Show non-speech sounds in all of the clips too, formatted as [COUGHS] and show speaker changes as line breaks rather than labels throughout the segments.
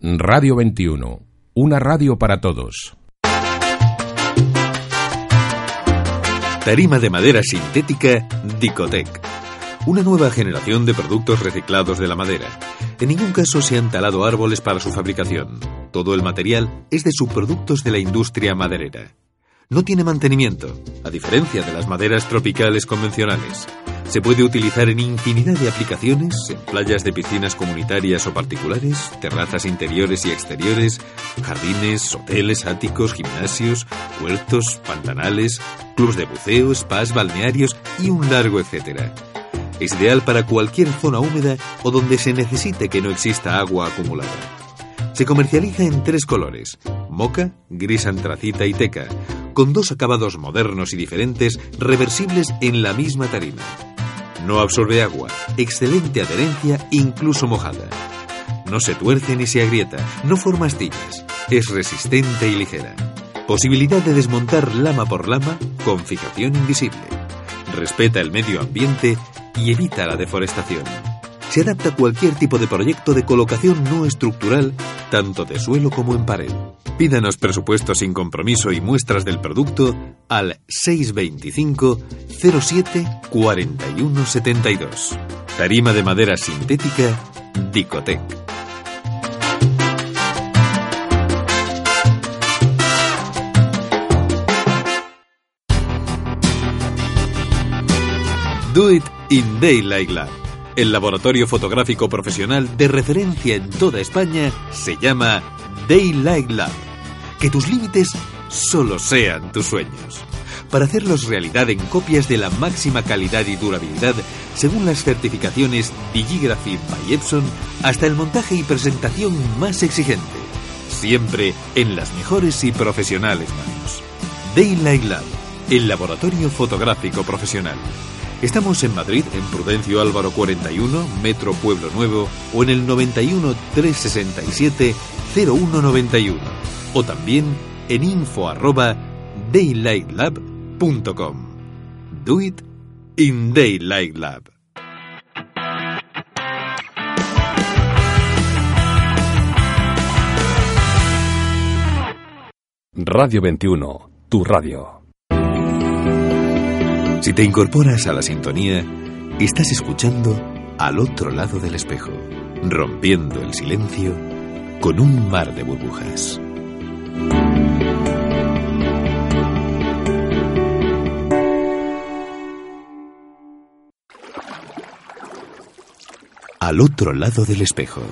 Radio 21. Una radio para todos.
Tarima de madera sintética Dicotec. Una nueva generación de productos reciclados de la madera. En ningún caso se han talado árboles para su fabricación. Todo el material es de subproductos de la industria maderera. No tiene mantenimiento, a diferencia de las maderas tropicales convencionales. Se puede utilizar en infinidad de aplicaciones, en playas de piscinas comunitarias o particulares, terrazas interiores y exteriores, jardines, hoteles, áticos, gimnasios, huertos, pantanales, clubs de buceo, spas, balnearios y un largo etcétera. Es ideal para cualquier zona húmeda o donde se necesite que no exista agua acumulada. Se comercializa en tres colores, moca, gris antracita y teca, con dos acabados modernos y diferentes reversibles en la misma tarima. No absorbe agua, excelente adherencia incluso mojada. No se tuerce ni se agrieta, no forma astillas, es resistente y ligera. Posibilidad de desmontar lama por lama con fijación invisible. Respeta el medio ambiente y evita la deforestación. Se adapta a cualquier tipo de proyecto de colocación no estructural, tanto de suelo como en pared. Pídanos presupuesto sin compromiso y muestras del producto al 625 07 41 72. Tarima de madera sintética Dicotec. Do It in Daylight Lab. El laboratorio fotográfico profesional de referencia en toda España se llama Daylight Lab. Que tus límites solo sean tus sueños. Para hacerlos realidad en copias de la máxima calidad y durabilidad, según las certificaciones Digigraphy by Epson, hasta el montaje y presentación más exigente. Siempre en las mejores y profesionales manos. Daylight Lab, el laboratorio fotográfico profesional. Estamos en Madrid, en Prudencio Álvaro 41, Metro Pueblo Nuevo, o en el 91 367 0191, o también en info arroba daylightlab.com. Do it in Daylight Lab.
Radio 21. Tu radio.
Si te incorporas a la sintonía, estás escuchando al otro lado del espejo, rompiendo el silencio con un mar de burbujas. Al otro lado del espejo,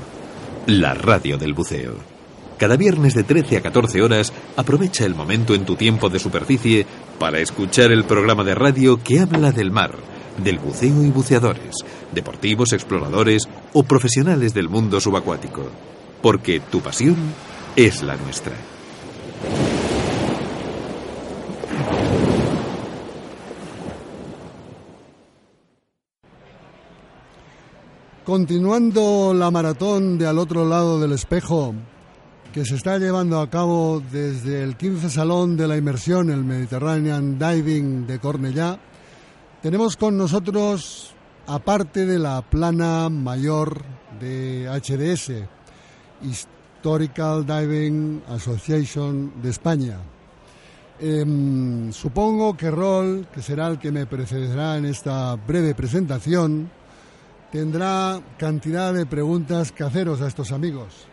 la radio del buceo. Cada viernes de 13 a 14 horas, aprovecha el momento en tu tiempo de superficie para escuchar el programa de radio que habla del mar, del buceo y buceadores, deportivos, exploradores o profesionales del mundo subacuático. Porque tu pasión es la nuestra.
Continuando la maratón de al otro lado del espejo, que se está llevando a cabo desde el 15 Salón de la Inmersión, el Mediterranean Diving de Cornellá, tenemos con nosotros, aparte de la plana mayor de HDS, Historical Diving Association de España. Em, supongo que Rol, que será el que me precederá en esta breve presentación, tendrá cantidad de preguntas que haceros a estos amigos.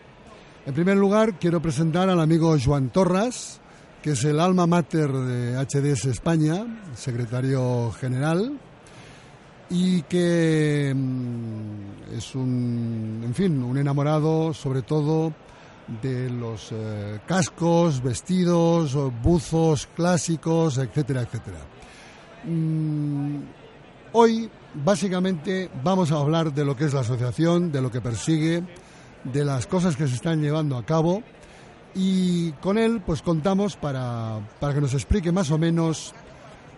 En primer lugar, quiero presentar al amigo Joan Torras, que es el alma mater de HDS España, secretario general, y que mm, es un, en fin, un enamorado sobre todo de los eh, cascos, vestidos, buzos clásicos, etcétera, etcétera. Mm, hoy, básicamente, vamos a hablar de lo que es la asociación, de lo que persigue, de las cosas que se están llevando a cabo y con él pues contamos para, para que nos explique más o menos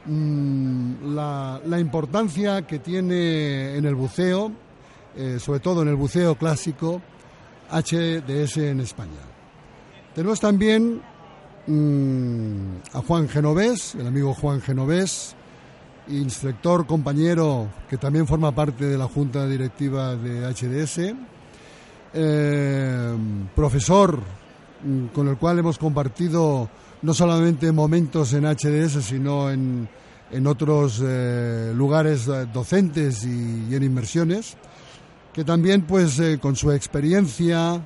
mm, la, la, importancia que tiene en el buceo, eh, sobre todo en el buceo clásico, HDS en España. Tenemos también mm, a Juan Genovés, el amigo Juan Genovés, instructor, compañero que también forma parte de la junta directiva de HDS, eh, profesor mm, con el cual hemos compartido no solamente momentos en HDS, sino en, en otros eh, lugares eh, docentes y, en inversiones, que también pues con su experiencia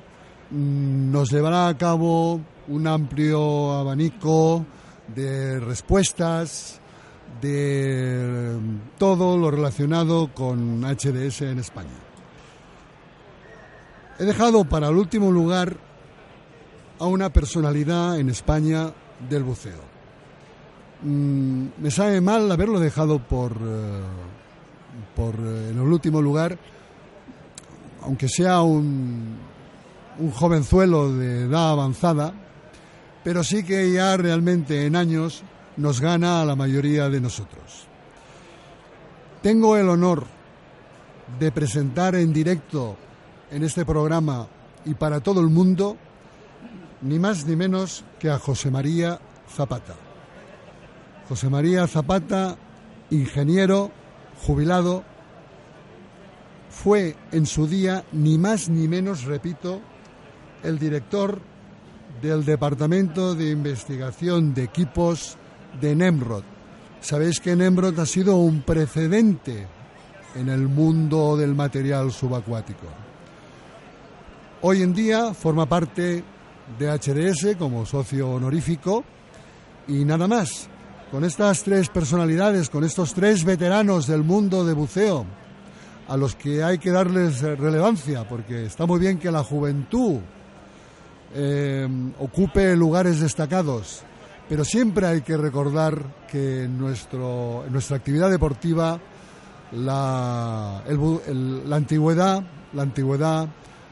mm, nos llevará a cabo un amplio abanico de respuestas, de todo lo relacionado con HDS en España. He dejado para el último lugar a una personalidad en España del buceo. Mm, me sabe mal haberlo dejado por, eh, por eh, en el último lugar, aunque sea un, un jovenzuelo de edad avanzada, pero sí que ya realmente en años nos gana a la mayoría de nosotros. Tengo el honor de presentar en directo en este programa y para todo el mundo ni más ni menos que a José María Zapata. José María Zapata, ingeniero, jubilado, fue en su día ni más ni menos, repito, el director del Departamento de Investigación de Equipos de Nemrod. Sabéis que Nemrod ha sido un precedente en el mundo del material subacuático. Hoy en día forma parte de HDS como socio honorífico y nada más. Con estas tres personalidades, con estos tres veteranos del mundo de buceo, a los que hay que darles relevancia, porque está muy bien que la juventud eh, ocupe lugares destacados, pero siempre hay que recordar que en, nuestro, nuestra actividad deportiva la, la antigüedad, la antigüedad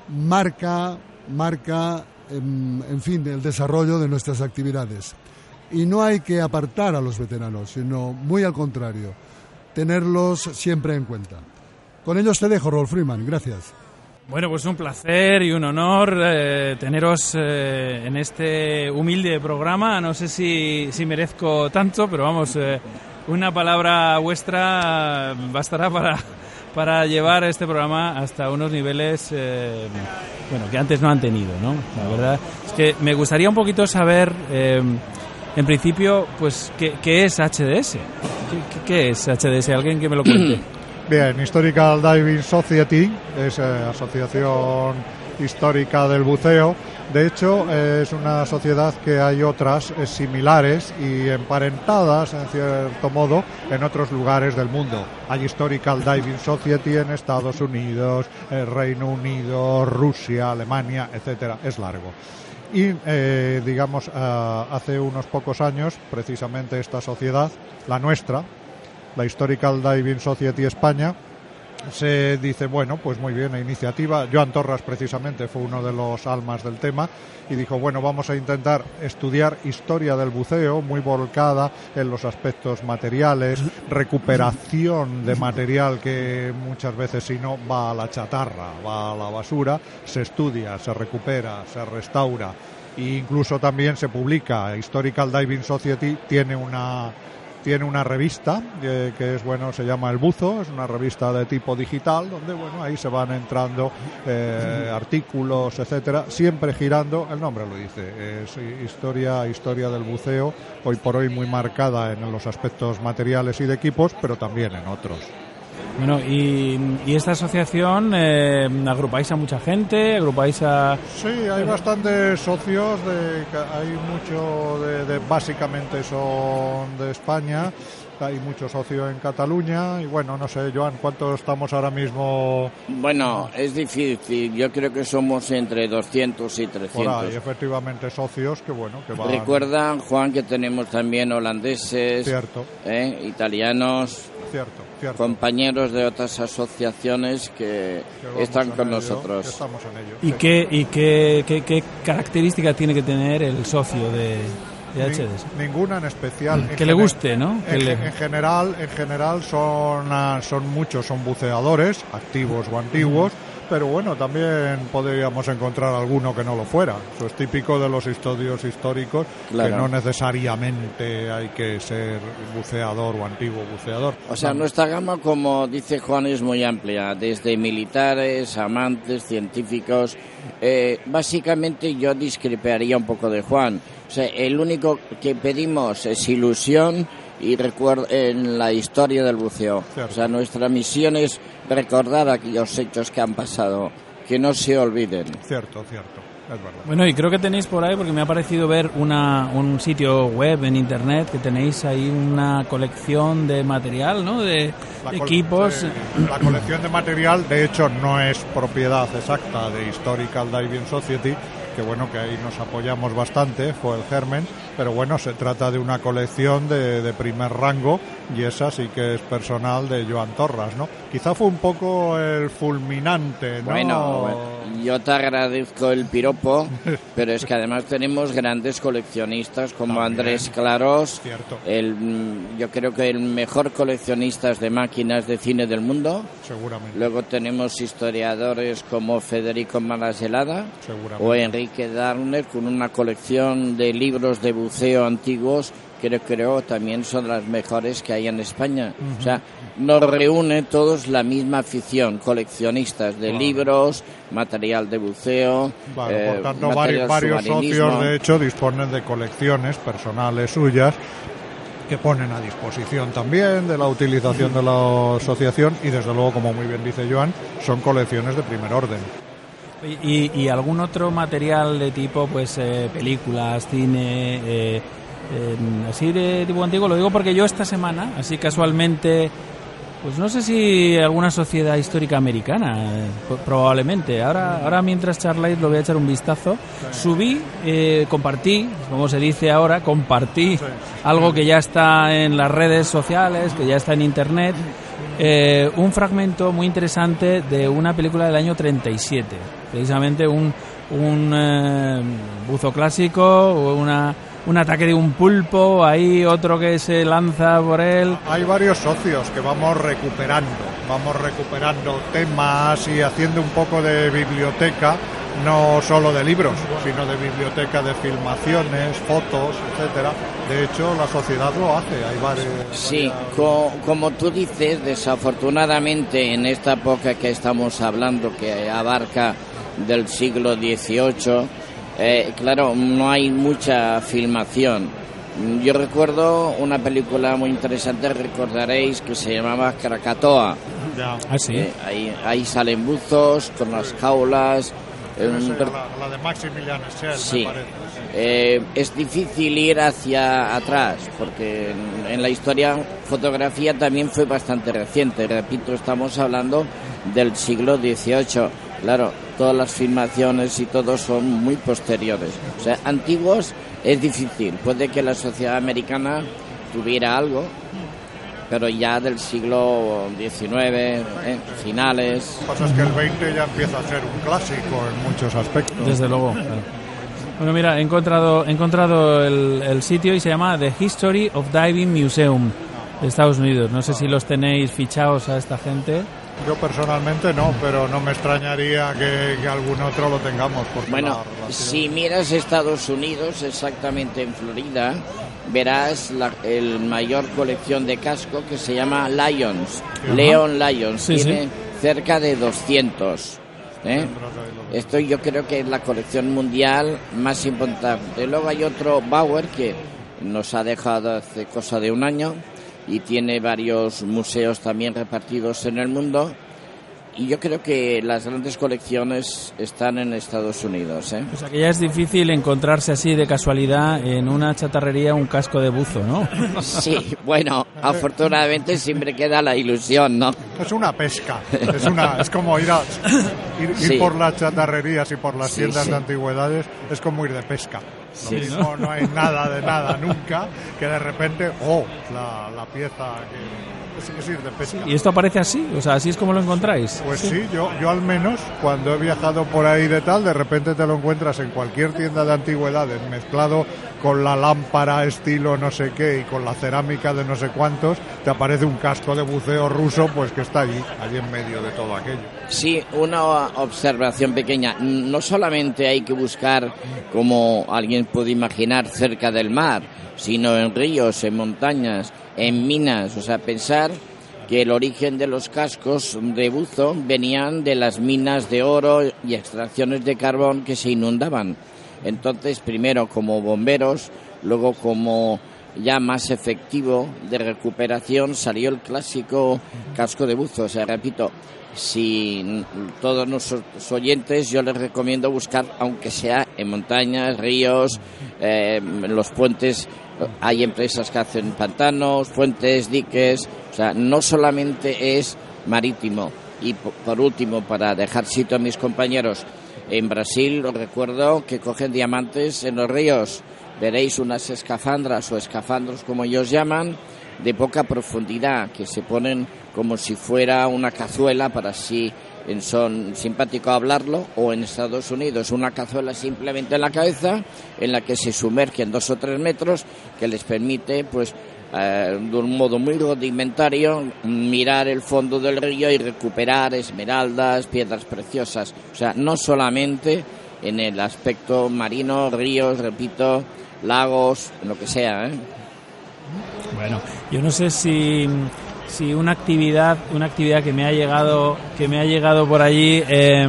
marca, marca en, en, fin, el desarrollo de nuestras actividades. Y no hay que apartar a los veteranos, sino muy al contrario, tenerlos siempre en cuenta. Con ellos te dejo, Rolf Freeman. Gracias.
Bueno, pues un placer y un honor eh, teneros eh, en este humilde programa. No sé si, si merezco tanto, pero vamos, eh, una palabra vuestra bastará para, para llevar este programa hasta unos niveles eh, bueno, que antes no han tenido, ¿no? La verdad es que me gustaría un poquito saber, en principio, pues, ¿qué, es HDS? ¿Qué, ¿Qué, es HDS? ¿Alguien que me lo cuente? [CLEARS THROAT]
Bien, Historical Diving Society es eh, asociación histórica del buceo. De hecho, eh, es una sociedad que hay otras eh, similares y emparentadas, en cierto modo, en otros lugares del mundo. Hay Historical Diving Society en Estados Unidos, el Reino Unido, Rusia, Alemania, etcétera. Es largo. Y, eh, digamos, hace unos pocos años, precisamente esta sociedad, la nuestra, la Historical Diving Society España, se dice, bueno, pues muy bien la iniciativa. Joan Torras precisamente fue uno de los almas del tema y dijo, bueno, vamos a intentar estudiar historia del buceo muy volcada en los aspectos materiales, recuperación de material que muchas veces si no va a la chatarra, va a la basura, se estudia, se recupera, se restaura e incluso también se publica. Historical Diving Society tiene una tiene una revista eh, que es bueno se llama El Buzo es una revista de tipo digital donde bueno ahí se van entrando eh, artículos etcétera siempre girando el nombre lo dice es historia historia del buceo hoy por hoy muy marcada en los aspectos materiales y de equipos pero también en otros
bueno, y, y esta asociación eh, agrupáis a mucha gente, agrupáis a...
Sí, hay bastantes socios, de, hay mucho de, de, básicamente son de España hay mucho socio en Cataluña y bueno, no sé, Joan, ¿cuántos estamos ahora mismo?
Bueno, es difícil, yo creo que somos entre 200 y 300.
Por ahí, efectivamente, socios que bueno, que van...
Recuerda, Juan, que tenemos también holandeses,
Cierto.
¿eh? italianos,
Cierto, cierto.
compañeros de otras asociaciones que,
Que
están con
ello,
nosotros.
que estamos en ello.
¿Y
sí.
qué, y qué, qué, qué características tiene que tener el socio de,
Ninguna en especial. En
Que le guste, ¿no? Que
En,
le-
en general, en general son, ah, son muchos, son buceadores, activos o antiguos, pero bueno, también podríamos encontrar alguno que no lo fuera. Eso es típico de los estudios históricos,
Claro.
que no necesariamente hay que ser buceador o antiguo buceador.
O sea, nuestra gama, como dice Juan, es muy amplia, desde militares, amantes, científicos. Eh, básicamente yo discreparía un poco de Juan. O sea, el único que pedimos es ilusión y recuerdo en la historia del buceo.
Cierto.
O sea, nuestra misión es recordar aquellos hechos que han pasado, que no se olviden.
Cierto, cierto, es verdad.
Bueno, y creo que tenéis por ahí, porque me ha parecido ver una, un sitio web en internet, que tenéis ahí una colección de material, ¿no? De
La
equipos.
la colección de material, de hecho, no es propiedad exacta de Historical Diving Society, que bueno, que ahí nos apoyamos bastante, fue el germen, pero bueno, se trata de una colección de, de primer rango y esa sí que es personal de Joan Torras, ¿no? Quizá fue un poco el fulminante, ¿no?
Bueno, yo te agradezco el piropo, [LAUGHS] pero es que además tenemos grandes coleccionistas como
También.
Andrés Claros,
Cierto.
el, mm, yo creo que el mejor coleccionista de máquinas de cine del mundo.
Seguramente,
Luego tenemos historiadores como Federico Malaselada o Enrique Darner con una colección de libros de buceo antiguos que yo creo también son las mejores que hay en España. O sea, nos reúne todos la misma afición, coleccionistas de
Claro.
libros, material de buceo,
Vale,
eh,
por tanto, varios, socios, de hecho, disponen de colecciones personales suyas que ponen a disposición también de la utilización de la asociación y, desde luego, como muy bien dice Joan, son colecciones de primer orden.
Y, y algún otro material de tipo, pues, eh, películas, cine, eh, eh, así de tipo antiguo. Lo digo porque yo esta semana, así casualmente, pues no sé si alguna sociedad histórica americana, eh, probablemente. Ahora, ahora mientras charláis lo voy a echar un vistazo. Subí, eh, compartí, como se dice ahora, compartí algo que ya está en las redes sociales, que ya está en internet. eh, un fragmento muy interesante de una película del año 37, precisamente un, un eh, buzo clásico, una, un ataque de un pulpo, ahí otro que se lanza por él.
Hay varios socios que vamos recuperando, vamos recuperando temas y haciendo un poco de biblioteca, no solo de libros, sino de biblioteca de filmaciones, fotos, etcétera. De hecho, la sociedad lo hace. Hay varios.
Sí, co- como tú dices, desafortunadamente en esta época que estamos hablando, que abarca del siglo XVIII, eh, claro, no hay mucha filmación. Yo recuerdo una película muy interesante, recordaréis, que se llamaba Krakatoa.
Ya.
Ah, sí.
Eh, ahí, ahí salen buzos con las jaulas. eh,
la, la de Maximilian Schell,
Sí.
me parece.
Eh, es difícil ir hacia atrás porque en, en la historia fotografía también fue bastante reciente. Repito, estamos hablando del siglo XVIII. Claro, todas las filmaciones y todo son muy posteriores. O sea, antiguos es difícil. Puede que la sociedad americana tuviera algo, pero ya del siglo XIX, eh, finales.
Lo que pasa es que el 20 ya empieza a ser un clásico en muchos aspectos.
Desde luego. Bueno, mira, he encontrado, he encontrado el, el sitio y se llama The History of Diving Museum de Estados Unidos. No sé si los tenéis fichados a esta gente.
Yo personalmente no, pero no me extrañaría que, que algún otro lo tengamos.
Bueno, si miras Estados Unidos, exactamente en Florida, verás la el mayor colección de casco que se llama Lions, Leon Lions.
Sí,
Tiene
sí.
cerca de 200. ¿eh? Esto yo creo que es la colección mundial más importante. Luego hay otro Bauer que nos ha dejado hace cosa de un año y tiene varios museos también repartidos en el mundo. y yo creo que las grandes colecciones están en Estados Unidos. ¿eh?
O sea que ya es difícil encontrarse así de casualidad en una chatarrería un casco de buzo, ¿no? [LAUGHS]
Sí, bueno, afortunadamente siempre queda la ilusión, ¿no?
Es una pesca, es, una, es como ir, a, ir, ir
Sí.
por las chatarrerías y por las
Sí,
tiendas
sí.
de antigüedades, es como ir de pesca. Lo
Sí,
mismo no hay nada de nada nunca, que de repente, oh, la, la pieza que es, es ir de pesca.
¿Y esto aparece así? O sea, así es como lo encontráis.
Pues sí, yo, yo al menos cuando he viajado por ahí de tal, de repente te lo encuentras en cualquier tienda de antigüedades mezclado con la lámpara estilo no sé qué y con la cerámica de no sé cuántos, te aparece un casco de buceo ruso pues que está allí, allí en medio de todo aquello.
Sí, una observación pequeña. No solamente hay que buscar, como alguien puede imaginar, cerca del mar, sino en ríos, en montañas, en minas. O sea, pensar que el origen de los cascos de buzo venían de las minas de oro y extracciones de carbón que se inundaban. Entonces, primero como bomberos, luego como ya más efectivo de recuperación salió el clásico casco de buzo. O sea, repito, si todos nuestros oyentes yo les recomiendo buscar, aunque sea en montañas, ríos, eh, los puentes, hay empresas que hacen pantanos, puentes, diques, o sea, no solamente es marítimo. Y po- por último, para dejar sitio a mis compañeros, en Brasil os recuerdo que cogen diamantes en los ríos. Veréis unas escafandras o escafandros como ellos llaman, de poca profundidad, que se ponen como si fuera una cazuela para así son simpático hablarlo, o en Estados Unidos una cazuela simplemente en la cabeza, en la que se sumergen dos o tres metros, que les permite, pues, eh, de un modo muy rudimentario, mirar el fondo del río y recuperar esmeraldas, piedras preciosas. O sea, no solamente en el aspecto marino, ríos, repito, lagos, lo que sea, ¿eh?
Bueno, yo no sé si, si una actividad, una actividad que me ha llegado, que me ha llegado por allí, eh,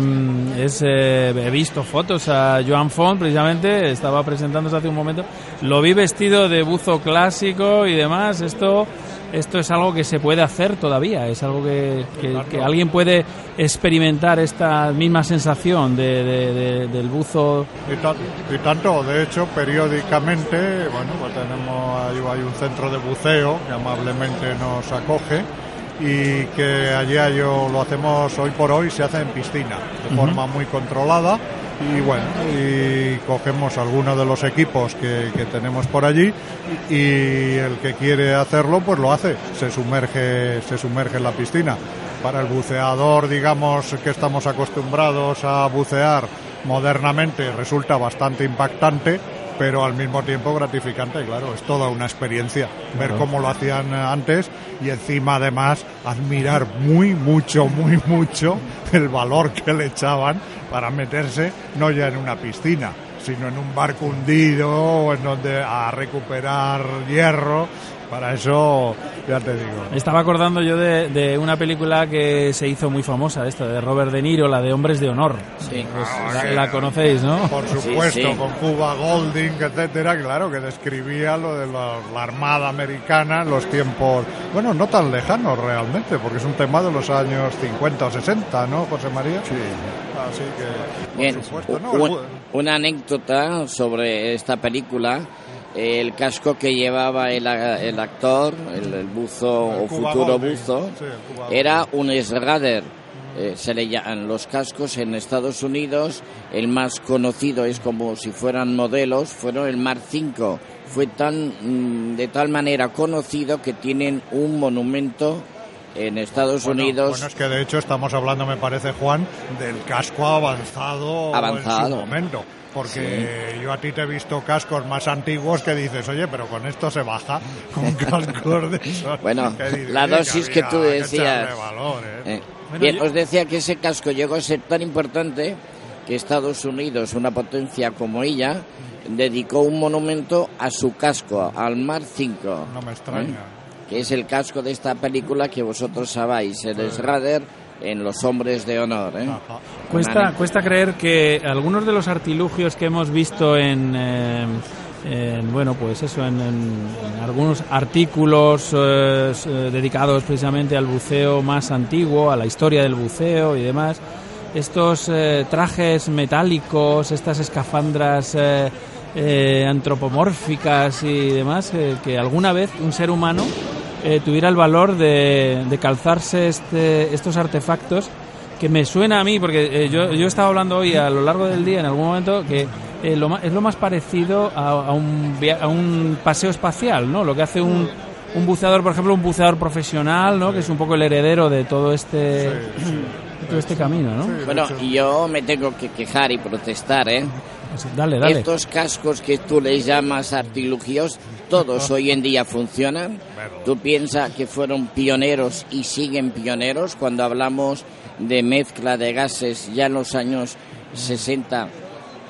es, eh, he visto fotos a Joan Font precisamente, estaba presentándose hace un momento, lo vi vestido de buzo clásico y demás. Esto, esto es algo que se puede hacer todavía, es algo que, que- que alguien puede experimentar esta misma sensación de, de- de- del buzo.
Y, ta- y tanto, de hecho, periódicamente, bueno, pues tenemos, hay, un centro de buceo que amablemente nos acoge y que allí hay- lo hacemos hoy por hoy, se hace en piscina, de forma muy controlada y bueno, y cogemos algunos de los equipos que, tenemos por allí y el que quiere hacerlo pues lo hace, se sumerge, se sumerge en la piscina. Para el buceador, digamos, que estamos acostumbrados a bucear modernamente resulta bastante impactante, pero al mismo tiempo gratificante, claro, es toda una experiencia ver cómo lo hacían antes y encima además admirar muy mucho, muy mucho el valor que le echaban para meterse no ya en una piscina, sino en un barco hundido en donde a recuperar hierro. Para eso, ya te digo.
Me estaba acordando yo de, de una película que se hizo muy famosa, esta de Robert De Niro, la de Hombres de Honor.
Sí.
Pues la, la conocéis, ¿no?
Por supuesto,
sí.
con Cuba Golding, etcétera, claro, que describía lo de la, la Armada Americana en los tiempos, bueno, no tan lejanos realmente, porque es un tema de los años 50 o 60, ¿no, José María? Sí. Así que, por
Bien,
supuesto, ¿no?
u-
El bu-
una anécdota sobre esta película. El casco que llevaba el, el actor, el, el buzo
El
o futuro buzo,
sí,
era un Schrader. Eh, se le llaman los cascos en Estados Unidos. El más conocido es como si fueran modelos. Fueron el Mar 5. Fue tan mm, de tal manera conocido que tienen un monumento en Estados
Bueno,
Unidos.
Bueno, es que de hecho estamos hablando, me parece, Juan, del casco avanzado,
Avanzado.
en su momento. Porque yo a ti te he visto cascos más antiguos que dices, oye, pero con esto se baja [LAUGHS] con cascos de esos.
Bueno,
que dices,
la dosis que
había
tú decías.
echarle valor, ¿eh?
Eh, Bien,
yo-
os decía que ese casco llegó a ser tan importante que Estados Unidos, una potencia como ella, dedicó un monumento a su casco, al Mar 5.
No me extraña.
Que es el casco de esta película que vosotros sabéis, el Schrader en Los Hombres de Honor. ¿eh?
Cuesta, cuesta creer que algunos de los artilugios que hemos visto en, eh, en, bueno, pues eso, en, algunos artículos eh, eh, dedicados precisamente al buceo más antiguo, a la historia del buceo y demás. Estos eh, trajes metálicos, estas escafandras antropomórficas y demás, que alguna vez un ser humano tuviera el valor de, calzarse este, estos artefactos que me suena a mí, porque yo, yo estaba hablando hoy a lo largo del día en algún momento que eh, es lo más parecido a, un, a un paseo espacial, ¿no? Lo que hace un, un buceador, por ejemplo, un buceador profesional, ¿no? Que es un poco el heredero de todo este, [CLEARS THROAT] todo este camino, ¿no?
bueno, y yo me tengo que quejar y protestar, ¿eh?
Dale, dale.
Estos cascos que tú les llamas artilugios, todos hoy en día funcionan. Tú piensas que fueron pioneros y siguen pioneros cuando hablamos de mezcla de gases ya en los años 60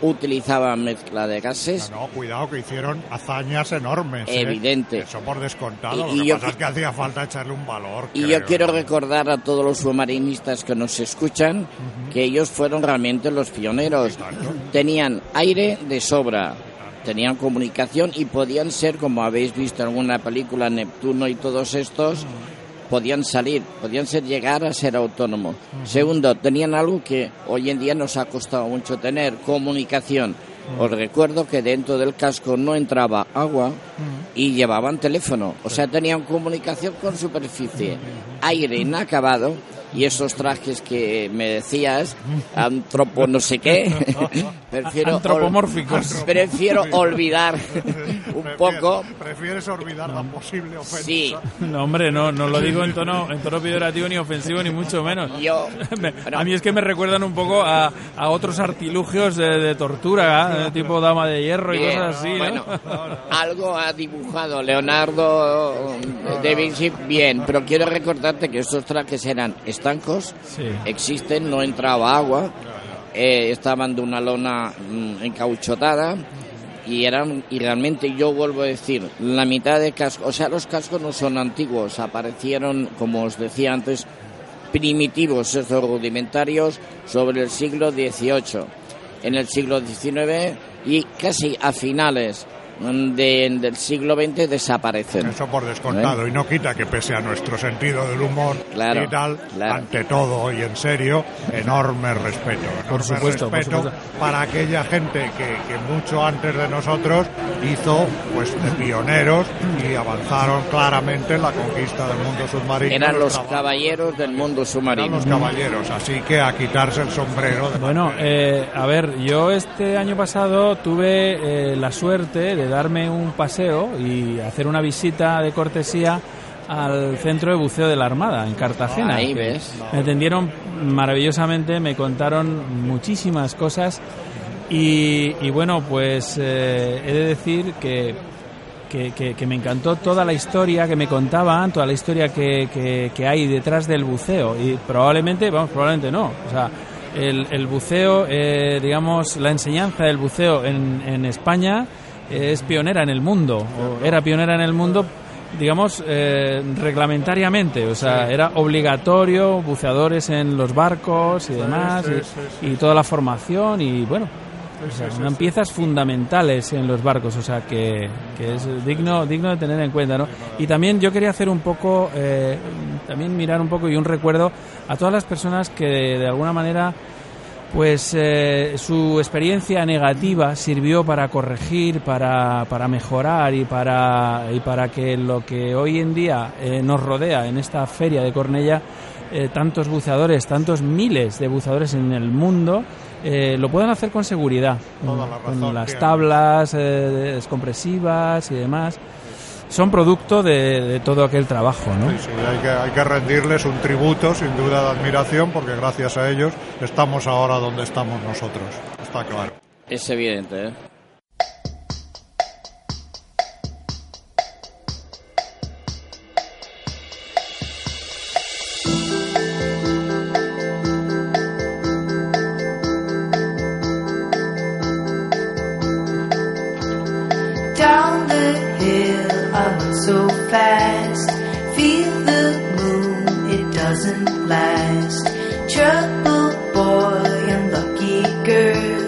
utilizaban mezcla de gases.
No, cuidado que hicieron hazañas enormes.
¿eh? Evidente.
Eso por descontado. Y, Lo que yo, pasa es que hacía falta echarle un valor.
Y yo quiero recordar a todos los submarinistas que nos escuchan que ellos fueron realmente los pioneros. Tenían aire de sobra. Tenían comunicación y podían ser, como habéis visto en alguna película, Neptuno y todos estos, podían salir, podían ser llegar a ser autónomos. Segundo, tenían algo que hoy en día nos ha costado mucho tener, comunicación. Os recuerdo que dentro del casco no entraba agua y llevaban teléfono, o sea, tenían comunicación con superficie, aire inacabado y esos trajes que me decías, antropo no sé qué, [LAUGHS]
prefiero antropomórficos.
prefiero olvidar [LAUGHS] un poco.
Prefieres olvidar la posible ofensa.
Sí.
No, hombre, no, no lo digo en tono, en tono peyorativo ni ofensivo ni mucho menos.
Yo, [LAUGHS]
a mí es que me recuerdan un poco a, a otros artilugios de, tortura, ¿eh? tipo dama de hierro y cosas así.
Bueno, algo ha dibujado Leonardo de Vinci bien, pero quiero recordarte que estos trajes eran estancos, existen, no entraba agua, eh, estaban de una lona mm, encauchotada y eran y realmente yo vuelvo a decir la mitad de cascos o sea los cascos no son antiguos aparecieron como os decía antes primitivos esos rudimentarios sobre el siglo XVIII en el siglo XIX y casi a finales del siglo XX desaparecen.
Eso por descontado, ¿Eh? y no quita que pese a nuestro sentido del humor y tal, ante todo y en serio, enorme respeto.
por, supuesto,
respeto para aquella gente que, mucho antes de nosotros hizo pues de pioneros y avanzaron claramente en la conquista del mundo submarino.
Eran los caballeros del mundo submarino.
Eran los caballeros, así que a quitarse el sombrero.
bueno, eh, a ver, yo este año pasado tuve eh, la suerte de darme un paseo y hacer una visita de cortesía al centro de buceo de la Armada en Cartagena.
Ahí ves.
Me atendieron maravillosamente, me contaron muchísimas cosas y, bueno, pues eh, he de decir que, que, me encantó toda la historia que me contaban, toda la historia que, que, hay detrás del buceo y probablemente, vamos, probablemente no, o sea, el, el buceo, eh, digamos, la enseñanza del buceo en, en España es pionera en el mundo, o era pionera en el mundo, digamos, eh, reglamentariamente, o sea, era obligatorio buceadores en los barcos y demás, y, toda la formación, y bueno, o piezas fundamentales en los barcos, o sea, que, es digno, digno de tener en cuenta, ¿no? Y también yo quería hacer un poco, eh, también mirar un poco y un recuerdo a todas las personas que de alguna manera pues eh, su experiencia negativa sirvió para corregir, para, para mejorar y para, y para que lo que hoy en día eh, nos rodea en esta feria de Cornella, eh, tantos buceadores, tantos miles de buceadores en el mundo, lo puedan hacer con seguridad, con las tablas descompresivas y demás son producto de, todo aquel trabajo, ¿no?
Sí, sí, hay que, hay que rendirles un tributo, sin duda, de admiración, porque gracias a ellos estamos ahora donde estamos nosotros. Está claro.
Es evidente, ¿eh?
last. Trouble boy and lucky girl.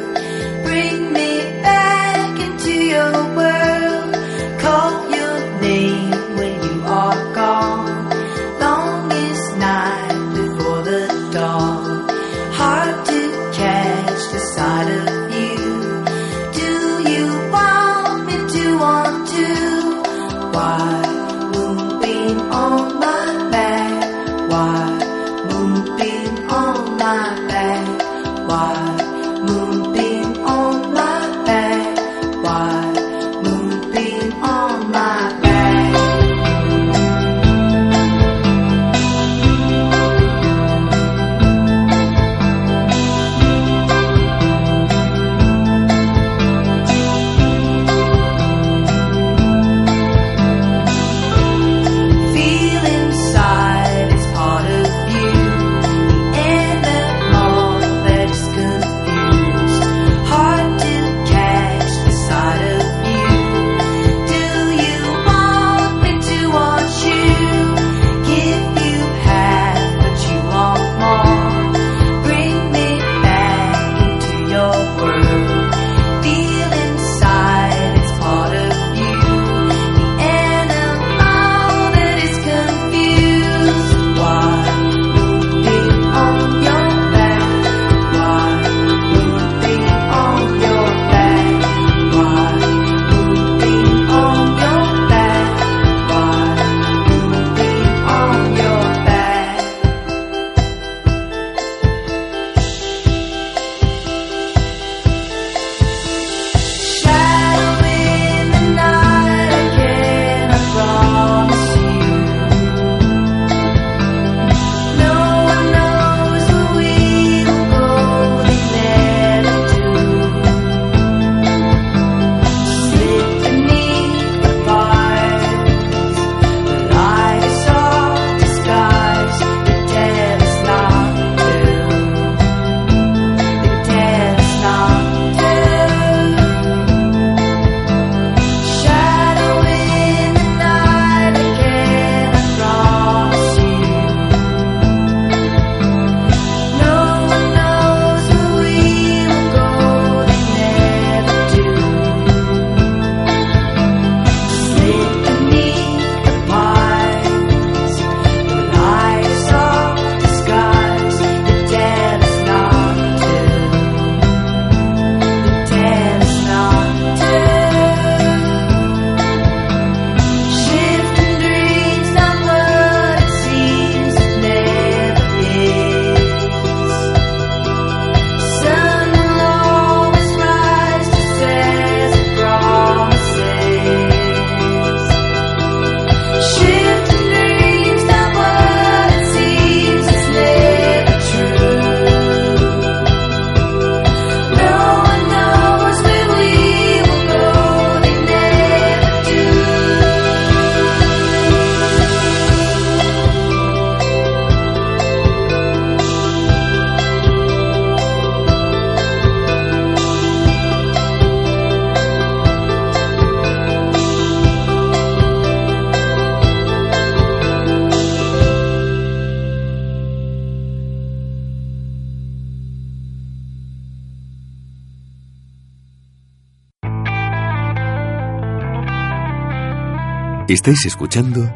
Estáis escuchando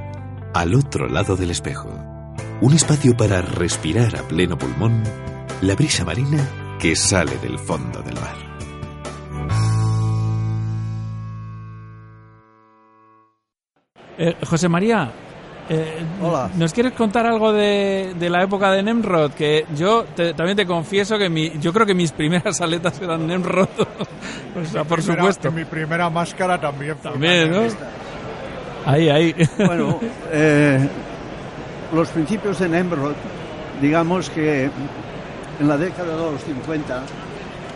Al otro lado del espejo. Un espacio para respirar a pleno pulmón la brisa marina que sale del fondo del mar.
Eh, José María, eh,
Hola.
¿nos quieres contar algo de, de la época de Nemrod? Que yo te- también te confieso que mi, yo creo que mis primeras aletas eran Nemrod. [LAUGHS] o sea, por
Primera-
supuesto.
Mi primera máscara también fue
También,
una
¿no? Ahí, ahí.
Bueno, eh, los principios de Nemrod, digamos que en la década de los 50,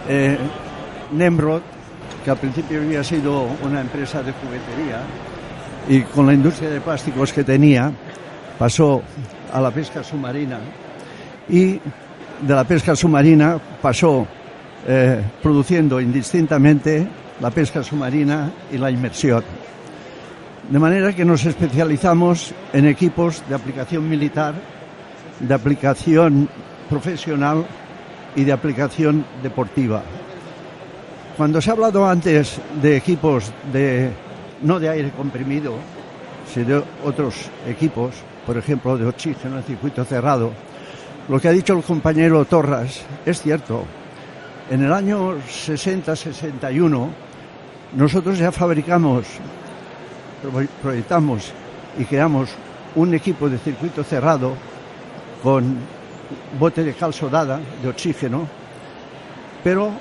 eh, Nemrod, que al principio había sido una empresa de juguetería, y con la industria de plásticos que tenía, pasó a la pesca submarina y de la pesca submarina pasó eh, produciendo indistintamente la pesca submarina y la inmersión. De manera que nos especializamos en equipos de aplicación militar, de aplicación profesional y de aplicación deportiva. Cuando se ha hablado antes de equipos de no de aire comprimido, sino de otros equipos, por ejemplo de oxígeno en circuito cerrado, lo que ha dicho el compañero Torras es cierto. En el año 60-61 nosotros ya fabricamos proyectamos y creamos un equipo de circuito cerrado con bote de cal sodada de oxígeno, pero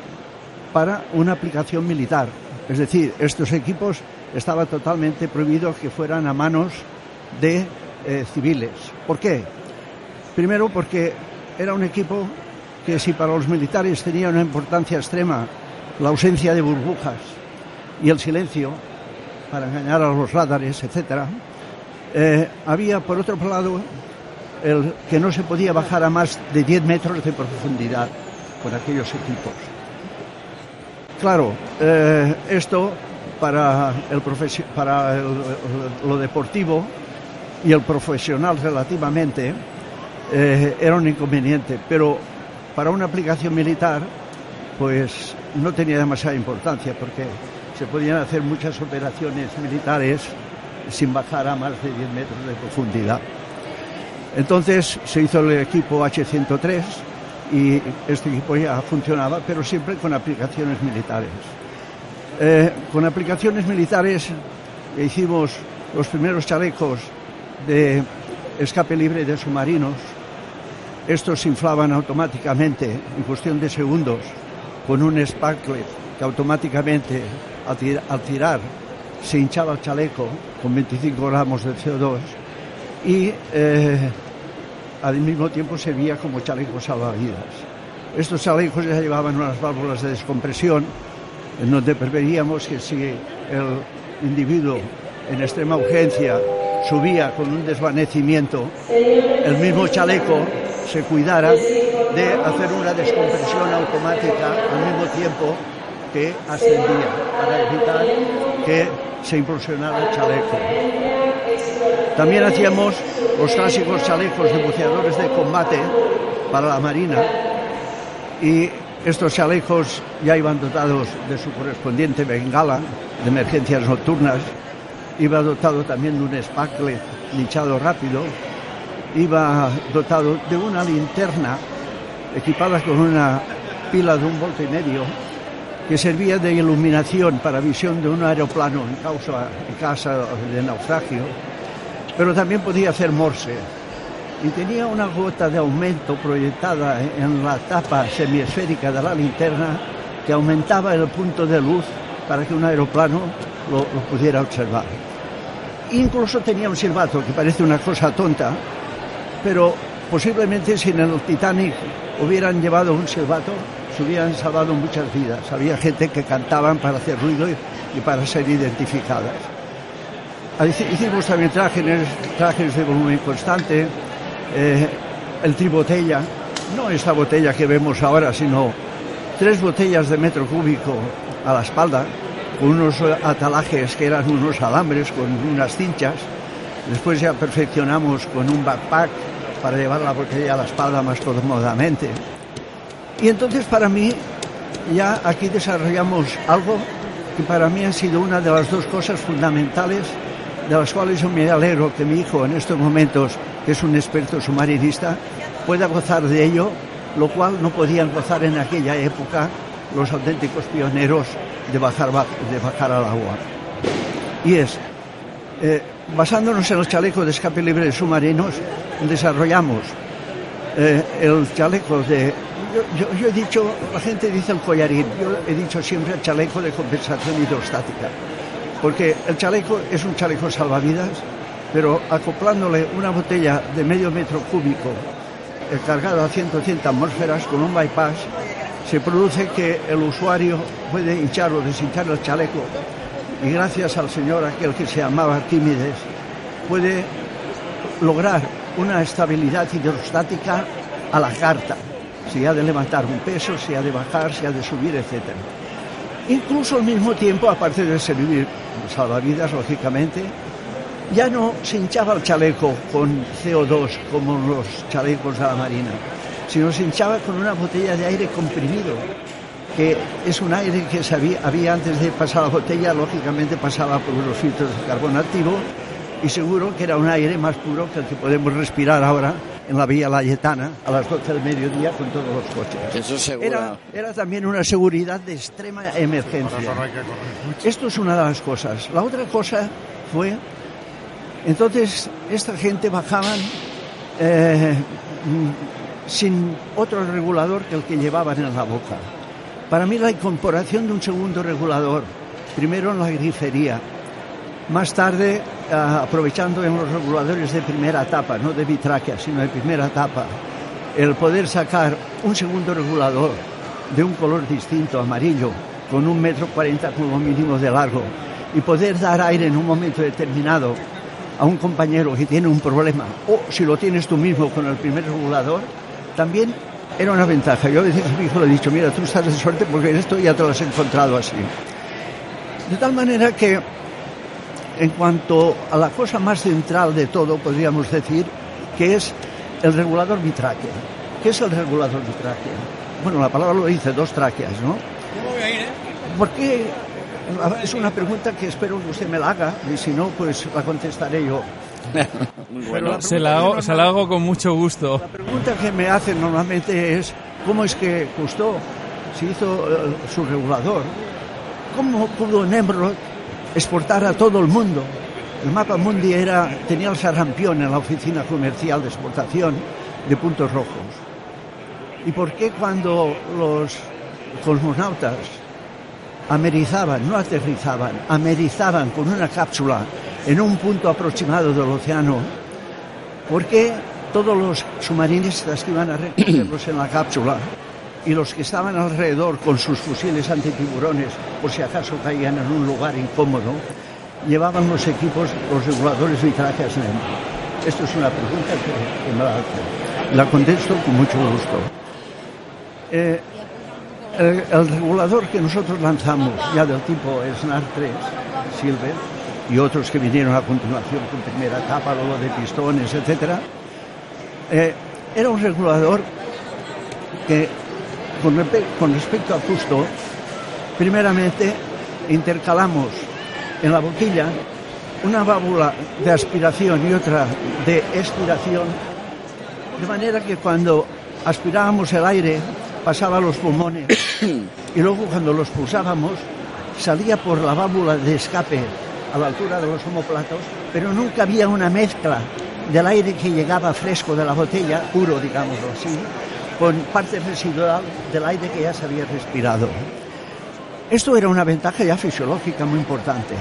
para una aplicación militar. Es decir, estos equipos estaba totalmente prohibido que fueran a manos de eh, civiles. ¿Por qué? Primero porque era un equipo que si para los militares tenía una importancia extrema la ausencia de burbujas y el silencio, para engañar a los radares, etcétera. Eh, había, por otro lado, el que no se podía bajar a más de 10 metros de profundidad con aquellos equipos. Claro, eh, esto para, el para lo deportivo y el profesional relativamente eh, era un inconveniente, pero para una aplicación militar pues no tenía demasiada importancia porque se podían hacer muchas operaciones militares sin bajar a más de 10 metros de profundidad. Entonces se hizo el equipo H103 y este equipo ya funcionaba, pero siempre con aplicaciones militares. Eh, con aplicaciones militares hicimos los primeros chalecos de escape libre de submarinos. Estos se inflaban automáticamente en cuestión de segundos con un sparklet que automáticamente al, tir- al tirar se hinchaba el chaleco con 25 gramos de CO2 y eh, al mismo tiempo servía como chaleco salvavidas. Estos chalecos ya llevaban unas válvulas de descompresión en donde preveíamos que si el individuo en extrema urgencia subía con un desvanecimiento, el mismo chaleco se cuidara de hacer una descompresión automática al mismo tiempo que ascendía para evitar que se implosionara el chaleco. También hacíamos los clásicos chalecos de buceadores de combate para la Marina y estos chalecos ya iban dotados de su correspondiente bengala de emergencias nocturnas, iba dotado también de un spacklet linchado rápido, iba dotado de una linterna equipada con una pila de un volto y medio que servía de iluminación para visión de un aeroplano en, causa, en caso de naufragio, pero también podía hacer morse. Y tenía una gota de aumento proyectada en la tapa semiesférica de la linterna que aumentaba el punto de luz para que un aeroplano lo, lo pudiera observar. Incluso tenía un silbato, que parece una cosa tonta, pero posiblemente si en el Titanic hubieran llevado un silbato, hubieran salvado muchas vidas. Había gente que cantaban para hacer ruido y, para ser identificadas. Hici- Hicimos también trajes, trajes de volumen constante, eh, el tribotella, no esta botella que vemos ahora, sino tres botellas de metro cúbico a la espalda, con unos atalajes que eran unos alambres con unas cinchas. Después ya perfeccionamos con un backpack para llevar la botella a la espalda más cómodamente. Y entonces para mí ya aquí desarrollamos algo que para mí ha sido una de las dos cosas fundamentales de las cuales yo me alegro que mi hijo en estos momentos, que es un experto submarinista, pueda gozar de ello, lo cual no podían gozar en aquella época los auténticos pioneros de bajar, de bajar al agua. Y es, eh, basándonos en los chalecos de escape libre de submarinos, desarrollamos eh, el chaleco de... Yo, he dicho, la gente dice el collarín, yo he dicho siempre el chaleco de compensación hidrostática, porque el chaleco es un chaleco salvavidas, pero acoplándole una botella de medio metro cúbico eh, cargada a 180 atmósferas con un bypass, se produce que el usuario puede hinchar o deshinchar el chaleco y gracias al señor aquel que se llamaba Arquímedes puede lograr una estabilidad hidrostática a la carta, si ha de levantar un peso, si ha de bajar, si ha de subir, etc. Incluso al mismo tiempo, aparte de servir salvavidas, lógicamente, ya no se hinchaba el chaleco con CO2 como los chalecos de la marina, sino se hinchaba con una botella de aire comprimido, que es un aire que había, antes de pasar la botella, lógicamente pasaba por unos filtros de carbón activo y seguro que era un aire más puro que el que podemos respirar ahora en la Vía Layetana a las 12 del mediodía con todos los coches.
Eso seguro.
Era, también una seguridad de extrema emergencia. Esto es una de las cosas. La otra cosa fue, entonces, esta gente bajaban eh, sin otro regulador que el que llevaban en la boca. Para mí la incorporación de un segundo regulador, primero en la grifería, más tarde, ah, aprovechando en los reguladores de primera etapa, no de bitráquea, sino de primera etapa, el poder sacar un segundo regulador de un color distinto, amarillo, con un metro cuarenta como mínimo de largo, y poder dar aire en un momento determinado a un compañero que tiene un problema, o si lo tienes tú mismo con el primer regulador, también era una ventaja. Yo a veces a mi hijo le he dicho, mira, tú estás de suerte porque esto ya te lo has encontrado así. De tal manera que en cuanto a la cosa más central de todo, podríamos decir, que es el regulador bitráquea. ¿Qué es el regulador bitráquea? Bueno, la palabra lo dice, dos tráqueas, ¿no? ¿Cómo voy a ir, eh? ¿Por qué? Es una pregunta que espero que usted me la haga y si no, pues la contestaré yo. [LAUGHS]
bueno. se, la hago, se la hago con mucho gusto.
La pregunta que me hacen normalmente es, ¿cómo es que Cousteau se hizo eh, su regulador? ¿Cómo pudo Nemrod exportar a todo el mundo. El mapa mundi era, tenía el sarrampión en la oficina comercial de exportación de puntos rojos. ¿Y por qué cuando los cosmonautas amerizaban, no aterrizaban, amerizaban con una cápsula en un punto aproximado del océano, por qué todos los submarinistas que iban a recogerlos en la cápsula y los que estaban alrededor con sus fusiles antitiburones, por si acaso caían en un lugar incómodo, llevaban los equipos, los reguladores vitráqueas en Esto es una pregunta que, me la hace. La contesto con mucho gusto. Eh, el, regulador que nosotros lanzamos, ya del tipo SNAR 3, Silver, y otros que vinieron a continuación con primera etapa, luego de pistones, etc., eh, era un regulador que con, respecto a Justo, primeramente intercalamos en la boquilla una válvula de aspiración y otra de expiración, de manera que cuando aspirábamos el aire pasaba a los pulmones [COUGHS] y luego cuando los pulsábamos salía por la válvula de escape a la altura de los homoplatos, pero nunca había una mezcla del aire que llegaba fresco de la botella, puro, digámoslo así, con parte residual del aire que ya se había respirado. Esto era una ventaja ya fisiológica muy importante.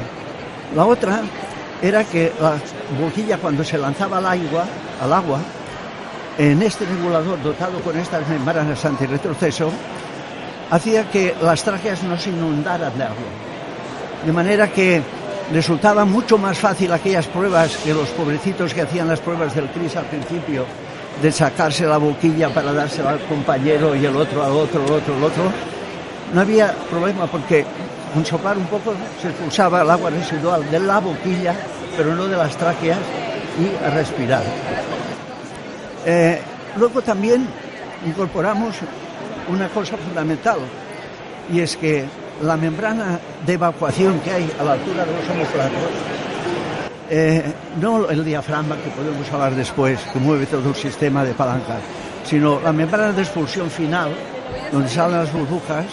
La otra era que la boquilla cuando se lanzaba al agua, al agua, en este regulador dotado con estas membranas antirretroceso, hacía que las tráqueas no se inundaran de agua. De manera que resultaba mucho más fácil aquellas pruebas que los pobrecitos que hacían las pruebas del CRIS al principio de sacarse la boquilla para dársela al compañero y el otro al otro, el otro, el otro, no había problema porque con soplar un poco se expulsaba el agua residual de la boquilla, pero no de las tráqueas y a respirar. Eh, luego también incorporamos una cosa fundamental y es que la membrana de evacuación que hay a la altura de los homoplatos eh, no el diafragma que podemos hablar después, que mueve todo el sistema de palancas, sino la membrana de expulsión final, donde salen las burbujas.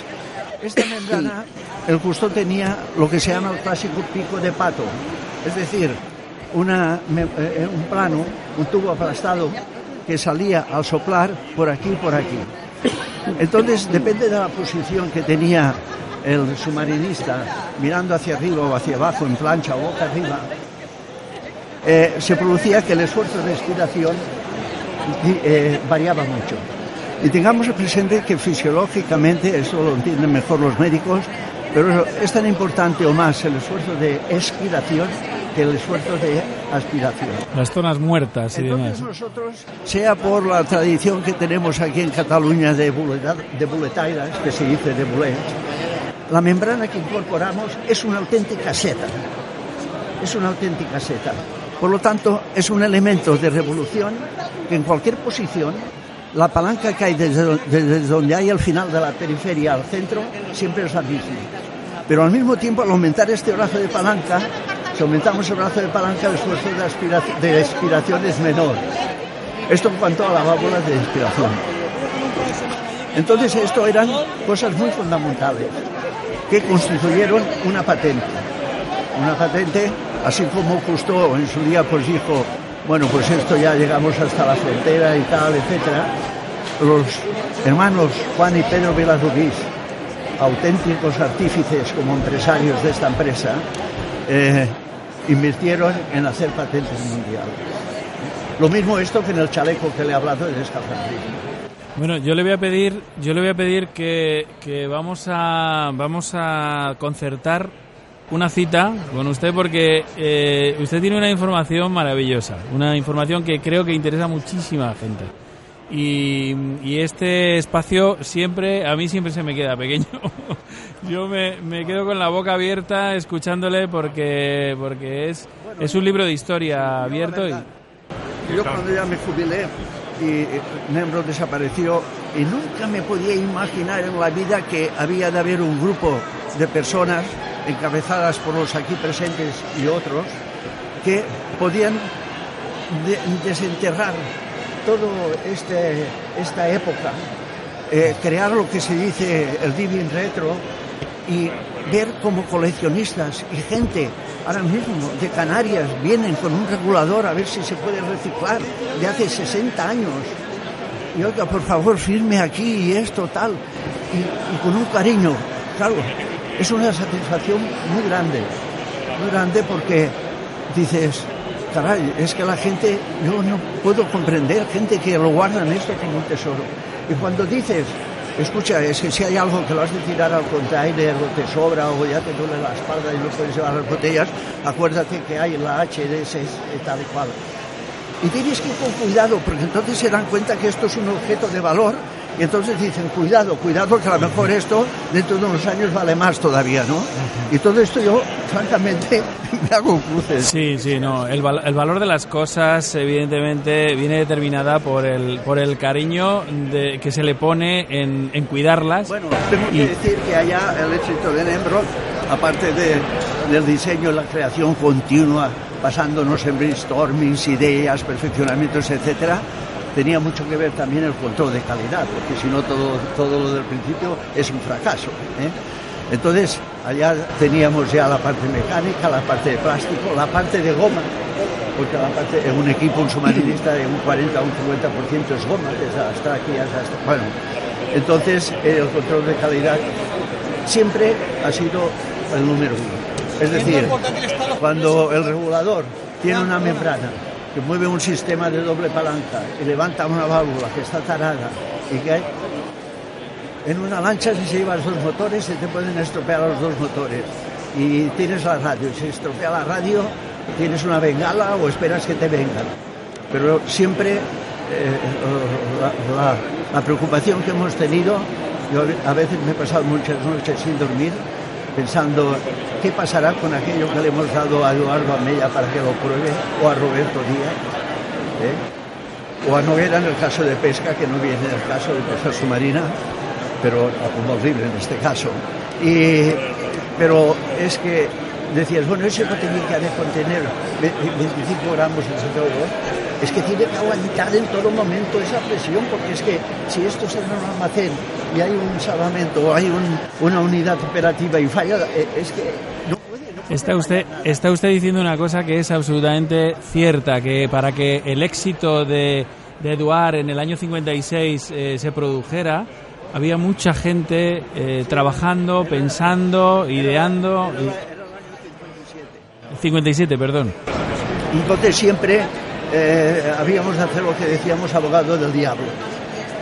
Esta [COUGHS] membrana, el Custó tenía lo que se llama el clásico pico de pato, es decir, una, eh, un plano, un tubo aplastado que salía al soplar por aquí y por aquí. Entonces, depende de la posición que tenía el submarinista mirando hacia arriba o hacia abajo, en plancha o boca arriba, eh, se producía que el esfuerzo de respiración eh, variaba mucho. Y tengamos presente que fisiológicamente, eso lo entienden mejor los médicos, pero es tan importante o más el esfuerzo de expiración que el esfuerzo de aspiración.
Las zonas muertas y
Entonces nosotros, sea por la tradición que tenemos aquí en Cataluña de, de buletairas, que se dice de bulets, la membrana que incorporamos es una auténtica seta. Es una auténtica seta. Por lo tanto, es un elemento de revolución que en cualquier posición, la palanca que hay desde, donde hay el final de la periferia al centro, siempre es la misma. Pero al mismo tiempo, al aumentar este brazo de palanca, si aumentamos el brazo de palanca, el esfuerzo de, de expiración es menor. Esto en cuanto a la válvula de expiración. Entonces, esto eran cosas muy fundamentales que constituyeron una patente. Una patente, así como justo en su día pues dijo, bueno, pues esto ya llegamos hasta la frontera y tal, etcétera. Los hermanos Juan y Pedro Veladurís, auténticos artífices como empresarios de esta empresa, eh, invirtieron en hacer patentes mundiales. Lo mismo esto que en el chaleco que le he hablado de escafandrismo.
Bueno, yo le voy a pedir, yo le voy a pedir que, que vamos a vamos a concertar una cita con usted porque eh, usted tiene una información maravillosa, una información que creo que interesa a muchísima gente. Y, y, este espacio siempre, a mí siempre se me queda pequeño. [LAUGHS] Yo me, me, quedo con la boca abierta escuchándole porque, porque es, es un libro de historia abierto. Y...
Yo cuando ya me jubilé y Nemrod desapareció y nunca me podía imaginar en la vida que había de haber un grupo de personas encabezadas por los aquí presentes y otros que podían de desenterrar todo este, esta época, eh, crear lo que se dice el Diving Retro y ver como coleccionistas y gente ahora mismo de Canarias vienen con un regulador a ver si se puede reciclar de hace 60 años. Y oiga, por favor, firme aquí y esto, tal. Y, y con un cariño, claro, es una satisfacción muy grande, muy grande porque dices, caray, es que la gente, yo no puedo comprender, gente que lo guardan esto como un tesoro. Y cuando dices, escucha, es que si hay algo que lo has de tirar al container o te sobra o ya te duele la espalda y no puedes llevar las botellas, acuérdate que hay la HDS tal y cual. Y tienes que ir con cuidado, porque entonces se dan cuenta que esto es un objeto de valor y entonces dicen, cuidado, cuidado, que a lo mejor esto dentro de unos años vale más todavía, ¿no? Y todo esto yo, francamente, [LAUGHS] me hago cruces.
Sí, sí, no. El, val el valor de las cosas, evidentemente, viene determinada por el, por el cariño de, que se le pone en, en cuidarlas.
Bueno, tengo y... que decir que allá el éxito de Nemrod, aparte de, del diseño la creación continua, basándonos en brainstormings, ideas, perfeccionamientos, etcétera, tenía mucho que ver también el control de calidad, porque si no todo, todo lo del principio es un fracaso. ¿eh? Entonces, allá teníamos ya la parte mecánica, la parte de plástico, la parte de goma, porque la parte, en un equipo, un submarinista de un 40 o un 50% es goma, desde hasta aquí hasta... Bueno, entonces el control de calidad siempre ha sido el número uno. Es decir, cuando el regulador tiene una membrana que mueve un sistema de doble palanca y levanta una válvula que está tarada y que en una lancha si se llevan los dos motores se te pueden estropear los dos motores. Y tienes la radio, si se estropea la radio tienes una bengala o esperas que te vengan pero siempre eh, la, la, la, preocupación que hemos tenido yo a veces me he pasado muchas noches sin dormir pensando qué pasará con aquello que le hemos dado a Eduardo Amella para que lo pruebe, o a Roberto Díaz, ¿eh? o a Noguera en el caso de pesca, que no viene en el caso de pesca submarina, pero como horrible en este caso. Y, pero es que decías, bueno, ese no tenía que contener 25 gramos de CO2, es que tiene que aguantar en todo momento esa presión, porque es que si esto está en un almacén y hay un salvamento o hay una unidad operativa y falla, eh, es que no puede.
está usted, está usted diciendo una cosa que es absolutamente cierta, que para que el éxito de, de Eduard en el año 56 eh, se produjera, había mucha gente eh, trabajando, pensando, ideando. 57, perdón.
Entonces siempre eh, habíamos de hacer lo que decíamos abogado del diablo.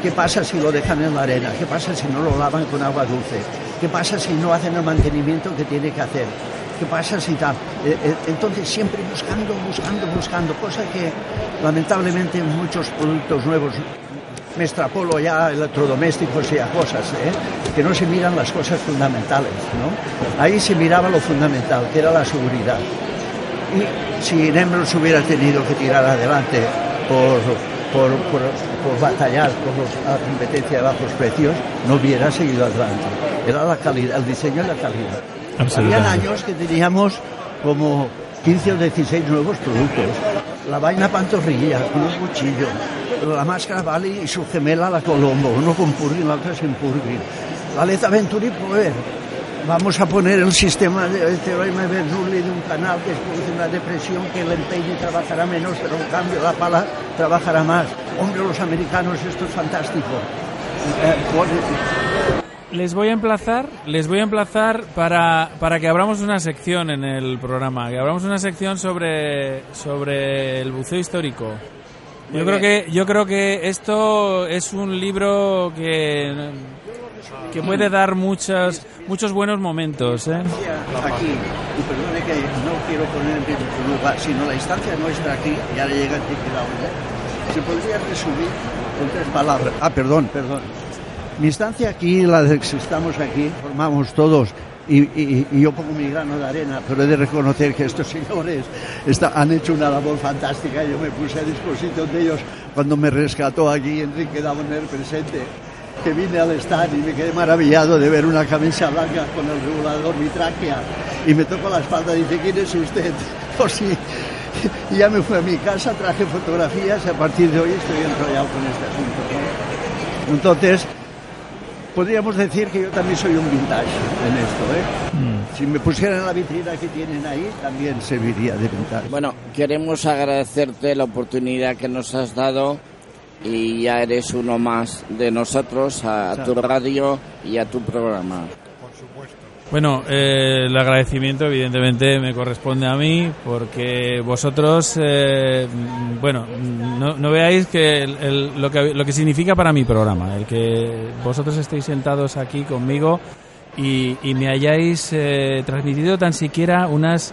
¿Qué pasa si lo dejan en la arena? ¿Qué pasa si no lo lavan con agua dulce? ¿Qué pasa si no hacen el mantenimiento que tiene que hacer? ¿Qué pasa si tal? Eh, entonces siempre buscando, buscando, buscando, cosa que lamentablemente muchos productos nuevos me extrapolo ya electrodomésticos y a cosas, ¿eh? que no se miran las cosas fundamentales. ¿no? Ahí se miraba lo fundamental, que era la seguridad. Y si Nemros hubiera tenido que tirar adelante por, por, por, batallar por la competencia de bajos precios, no hubiera seguido adelante. Era la calidad, el diseño y la calidad. Habían años que teníamos como 15 o 16 nuevos productos. La vaina pantorrilla, unos cuchillos, la máscara Bali y su gemela la Colombo, uno con Purgin, la otra sin Purgin. La Leta Venturi Power. Vamos a poner el sistema de teorema de Bernoulli de un canal que produce una depresión que el empeño trabajará menos, pero en cambio la pala trabajará más. Hombre, los americanos, esto es fantástico.
Eh, les voy a emplazar, les voy a emplazar para, para que abramos una sección en el programa, que abramos una sección sobre, sobre el buceo histórico. Yo creo que yo creo que esto es un libro que que puede dar muchos muchos buenos momentos. ¿eh?
Aquí, y perdone que no quiero poner en lugar, sino la instancia nuestra aquí, ya le llega el ¿eh? se podría resumir con tres palabras. Ah, perdón, perdón. Mi instancia aquí, la de que estamos aquí, formamos todos y, yo pongo mi grano de arena, pero he de reconocer que estos señores han hecho una labor fantástica. Yo me puse a disposición de ellos cuando me rescató aquí Enrique Daboner presente, que vine al stand y me quedé maravillado de ver una camisa blanca con el regulador mi tráquea y me tocó la espalda y dice, ¿quién es usted? [LAUGHS] Por si... Y ya me fui a mi casa, traje fotografías y a partir de hoy estoy enrollado con este asunto. Entonces, podríamos decir que yo también soy un vintage en esto. ¿eh? Mm. Si me pusieran la vitrina que tienen ahí, también serviría de vintage.
Bueno, queremos agradecerte la oportunidad que nos has dado y ya eres uno más de nosotros, a tu radio y a tu programa.
Bueno, eh, el agradecimiento evidentemente me corresponde a mí porque vosotros, eh, bueno, no, veáis que, lo que lo que significa para mi programa, el que vosotros estéis sentados aquí conmigo y, me hayáis eh, transmitido tan siquiera unas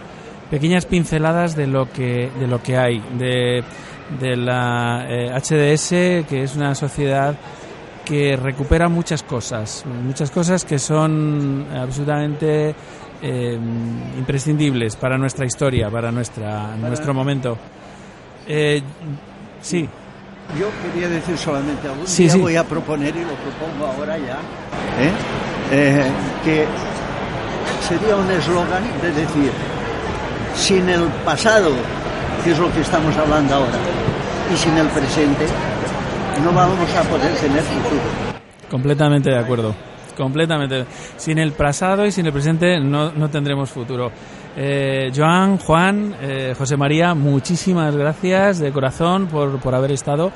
pequeñas pinceladas de lo que de lo que hay de, de la HDS, que es una sociedad que recupera muchas cosas, muchas cosas que son absolutamente eh, imprescindibles para nuestra historia, para nuestra nuestro momento. Eh, sí.
Yo quería decir solamente algo. Sí, día voy a proponer y lo propongo ahora ya, ¿eh? que sería un eslogan de decir sin el pasado, que es lo que estamos hablando ahora, y sin el presente, no vamos a poder tener futuro.
Completamente de acuerdo. Completamente. Sin el pasado y sin el presente no, no tendremos futuro. Eh, Joan, Juan, eh, José María, muchísimas gracias de corazón por, por haber estado.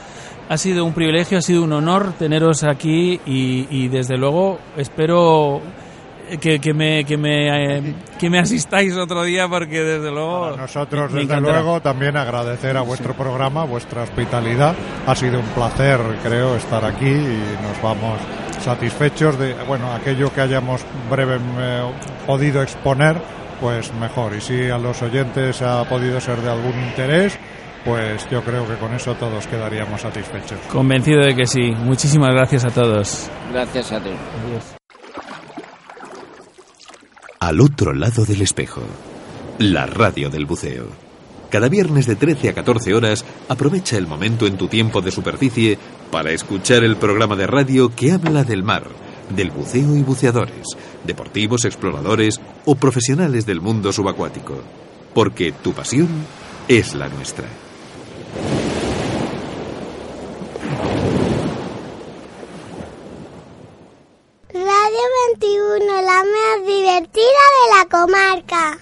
Ha sido un privilegio, ha sido un honor teneros aquí y, y desde luego espero que, que, me, que, me, eh, que me asistáis otro día porque desde luego...
nosotros desde luego también agradecer a vuestro programa, vuestra hospitalidad. Ha sido un placer creo estar aquí y nos vamos satisfechos de bueno aquello que hayamos breve eh, podido exponer pues mejor y si a los oyentes ha podido ser de algún interés pues yo creo que con eso todos quedaríamos satisfechos.
Convencido de que sí. Muchísimas gracias a todos.
Gracias a ti. Adiós.
Al otro lado del espejo. La radio del buceo. Cada viernes de 13 a 14 horas, aprovecha el momento en tu tiempo de superficie para escuchar el programa de radio que habla del mar, del buceo y buceadores, deportivos, exploradores o profesionales del mundo subacuático. Porque tu pasión es la nuestra.
Radio 21, la más divertida de la comarca.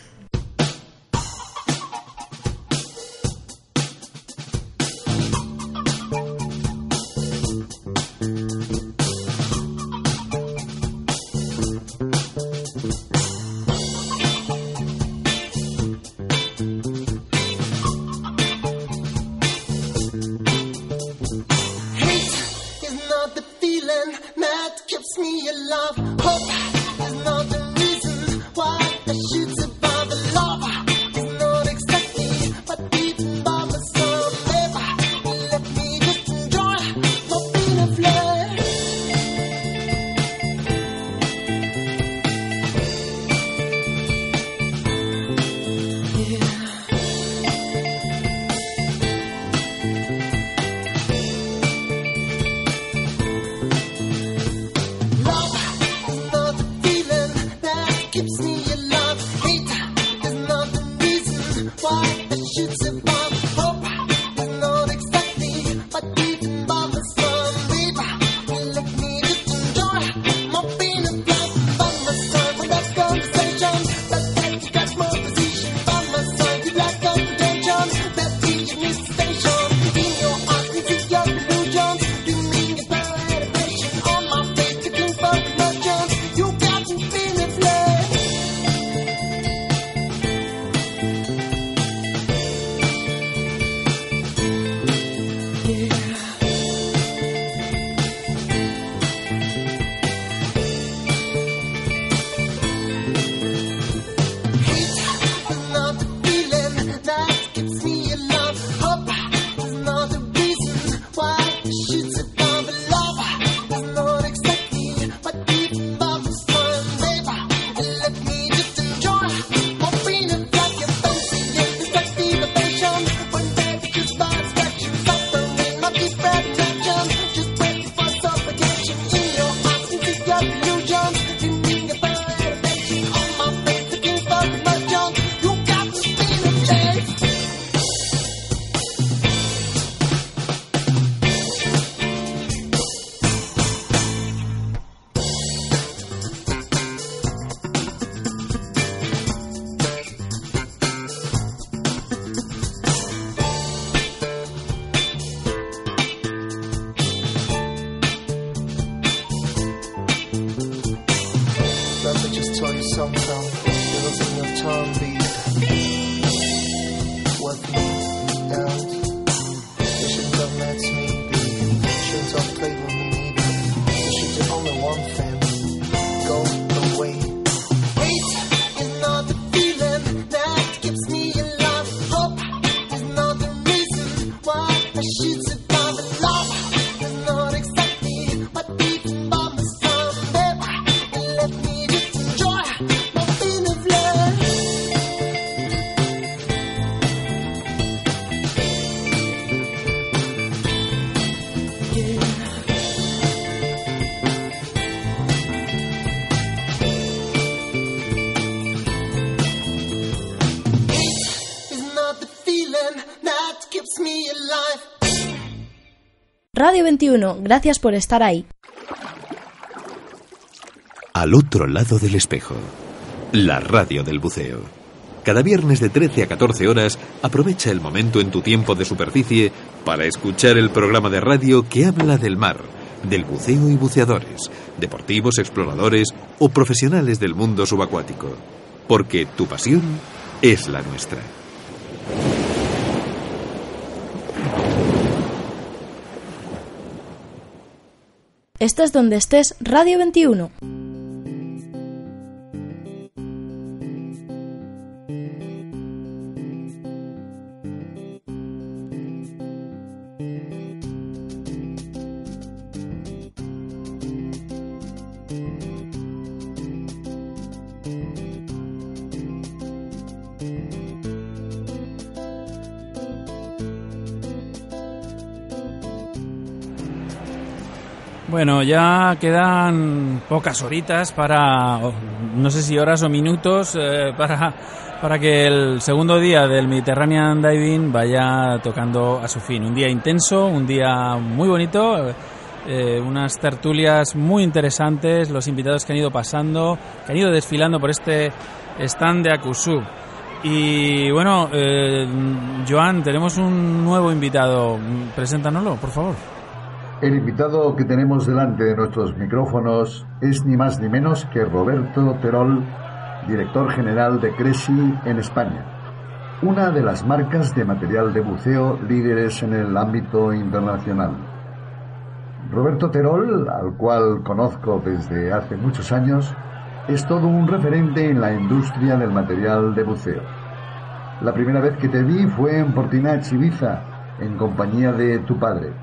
Radio 21, gracias por estar ahí.
Al otro lado del espejo, la radio del buceo. Cada viernes de 13 a 14 horas, aprovecha el momento en tu tiempo de superficie para escuchar el programa de radio que habla del mar, del buceo y buceadores, deportivos, exploradores o profesionales del mundo subacuático. Porque tu pasión es la nuestra.
Estés donde estés, Radio 21.
Bueno, ya quedan pocas horitas para no sé si horas o minutos eh, para, para que el segundo día del Mediterranean Diving vaya tocando a su fin. Un día intenso, un día muy bonito, eh, unas tertulias muy interesantes, los invitados que han ido pasando, que han ido desfilando por este stand de Akusub. Y bueno, eh, Joan, tenemos un nuevo invitado. Preséntanoslo, por favor.
El invitado que tenemos delante de nuestros micrófonos es ni más ni menos que Roberto Terol, director general de Cresi en España, una de las marcas de material de buceo líderes en el ámbito internacional. Roberto Terol, al cual conozco desde hace muchos años, es todo un referente en la industria del material de buceo. La primera vez que te vi fue en Portinach, Ibiza, en compañía de tu padre.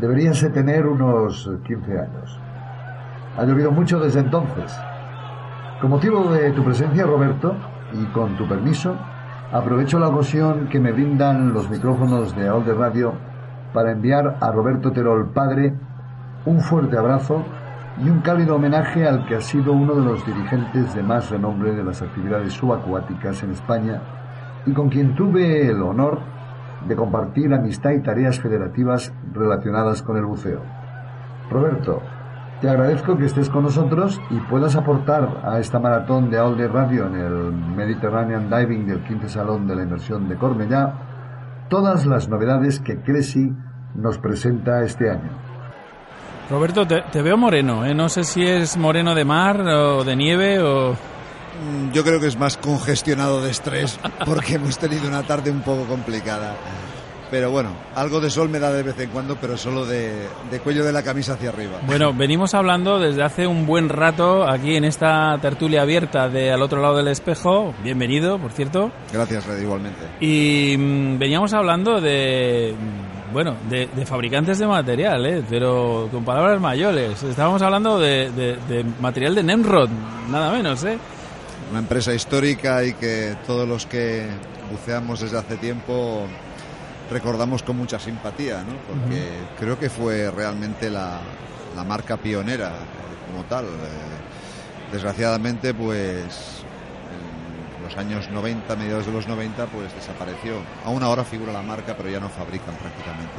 Deberías de tener unos 15 años. Ha llovido mucho desde entonces. Con motivo de tu presencia, Roberto, y con tu permiso, aprovecho la ocasión que me brindan los micrófonos de All Radio para enviar a Roberto Terol, padre, un fuerte abrazo y un cálido homenaje al que ha sido uno de los dirigentes de más renombre de las actividades subacuáticas en España y con quien tuve el honor de compartir amistad y tareas federativas relacionadas con el buceo. Roberto, te agradezco que estés con nosotros y puedas aportar a esta maratón de All Radio en el Mediterranean Diving del 15 Salón de la Inversión de Cornellá todas las novedades que Cresi nos presenta este año.
Roberto, te, veo moreno, ¿eh? no sé si es moreno de mar o de nieve o...
Mm, yo creo que es más congestionado de estrés porque hemos tenido una tarde un poco complicada. Pero bueno, algo de sol me da de vez en cuando, pero solo de, cuello de la camisa hacia arriba.
Bueno, venimos hablando desde hace un buen rato aquí en esta tertulia abierta de al otro lado del espejo. Bienvenido, por cierto.
Gracias, Red, igualmente.
Y mm, veníamos hablando de bueno, de, fabricantes de material, ¿eh? pero con palabras mayores. Estábamos hablando de, material de Nemrod, nada menos, ¿eh?
Una empresa histórica y que todos los que buceamos desde hace tiempo recordamos con mucha simpatía, ¿no? Porque creo que fue realmente la, marca pionera eh, como tal. Eh, desgraciadamente, pues años 90, mediados de los 90, pues desapareció. Aún ahora figura la marca, pero ya no fabrican prácticamente.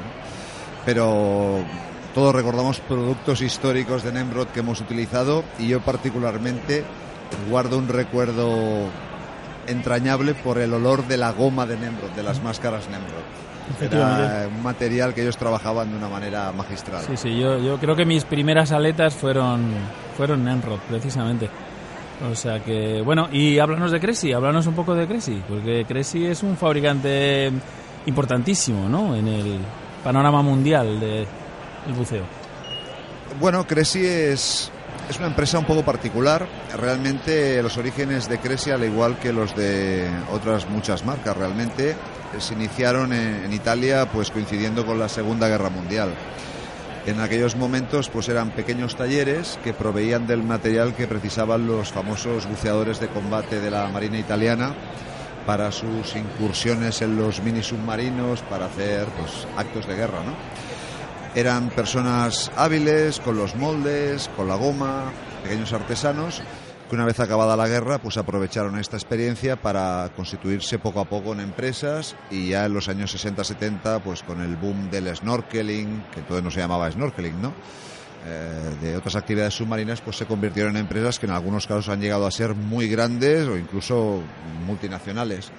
Pero todos recordamos productos históricos de Nemrod que hemos utilizado y yo particularmente guardo un recuerdo entrañable por el olor de la goma de Nemrod, de las máscaras Nemrod. Era un material que ellos trabajaban de una manera magistral.
Sí, sí, yo, yo creo que mis primeras aletas fueron, fueron Nemrod, precisamente. O sea que, bueno, y háblanos de Cresi, háblanos un poco de Cresi, porque Cresi es un fabricante importantísimo, ¿no? En el panorama mundial del buceo.
Bueno, Cresi es, es una empresa un poco particular. Realmente los orígenes de Cresi, al igual que los de otras muchas marcas, realmente se iniciaron en, en Italia pues coincidiendo con la Segunda Guerra Mundial. En aquellos momentos pues eran pequeños talleres que proveían del material que precisaban los famosos buceadores de combate de la Marina italiana para sus incursiones en los mini submarinos para hacer pues, actos de guerra, ¿no? Eran personas hábiles con los moldes, con la goma, pequeños artesanos que una vez acabada la guerra, pues aprovecharon esta experiencia para constituirse poco a poco en empresas y ya en los años 60-70, pues con el boom del snorkeling, que entonces no se llamaba snorkeling, ¿no? Eh, de otras actividades submarinas, pues se convirtieron en empresas que en algunos casos han llegado a ser muy grandes o incluso multinacionales.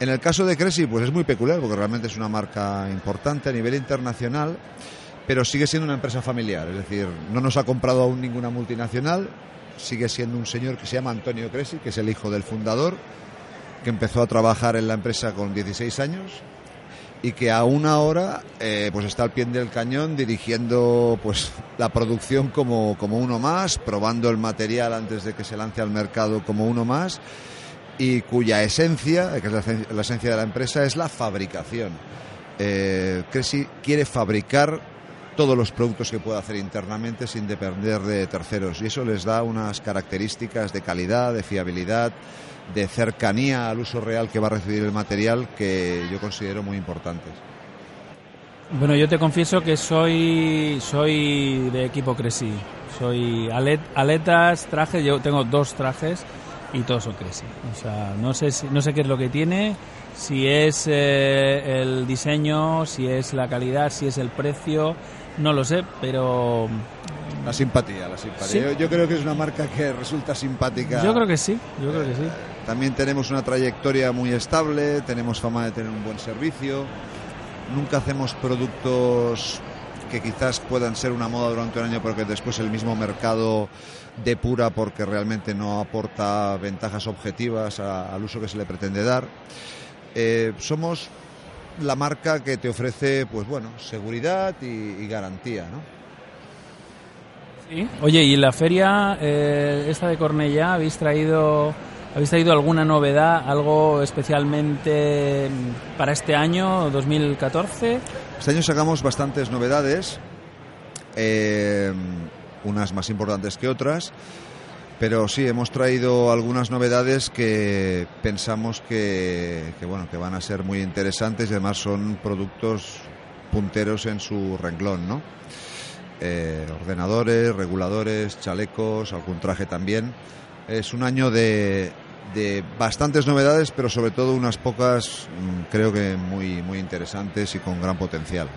En el caso de Cresi, pues es muy peculiar porque realmente es una marca importante a nivel internacional, pero sigue siendo una empresa familiar, es decir, no nos ha comprado aún ninguna multinacional, sigue siendo un señor que se llama Antonio Cresi, que es el hijo del fundador, que empezó a trabajar en la empresa con 16 años y que aún ahora eh, pues está al pie del cañón dirigiendo pues la producción como, como uno más, probando el material antes de que se lance al mercado como uno más y cuya esencia, que es la, esencia de la empresa, es la fabricación. Eh, quiere fabricar todos los productos que pueda hacer internamente sin depender de terceros y eso les da unas características de calidad, de fiabilidad, de cercanía al uso real que va a recibir el material que yo considero muy importantes.
Bueno, yo te confieso que soy soy de equipo Cresi. Soy aletas, trajes, yo tengo dos trajes y todos son Cressy. O sea, no sé, no sé qué es lo que tiene, si es eh, el diseño, si es la calidad, si es el precio, no lo sé, pero...
La simpatía, la simpatía. Yo, creo que es una marca que resulta simpática.
Yo creo que sí, yo creo que sí.
También tenemos una trayectoria muy estable, tenemos fama de tener un buen servicio, nunca hacemos productos que quizás puedan ser una moda durante un año, pero que después el mismo mercado depura porque realmente no aporta ventajas objetivas al uso que se le pretende dar. Eh, somos la marca que te ofrece, pues bueno, seguridad y, garantía, ¿no?
Sí. Oye, ¿y la feria eh, esta de Cornellá habéis traído habéis traído alguna novedad, algo especialmente para este año 2014?
Este año sacamos bastantes novedades, eh, unas más importantes que otras. Pero sí, hemos traído algunas novedades que pensamos que, bueno, que van a ser muy interesantes y además son productos punteros en su renglón, ¿no? Eh, ordenadores, reguladores, chalecos, algún traje también. Es un año de, de bastantes novedades, pero sobre todo unas pocas, mm, creo que muy, muy interesantes y con gran potencial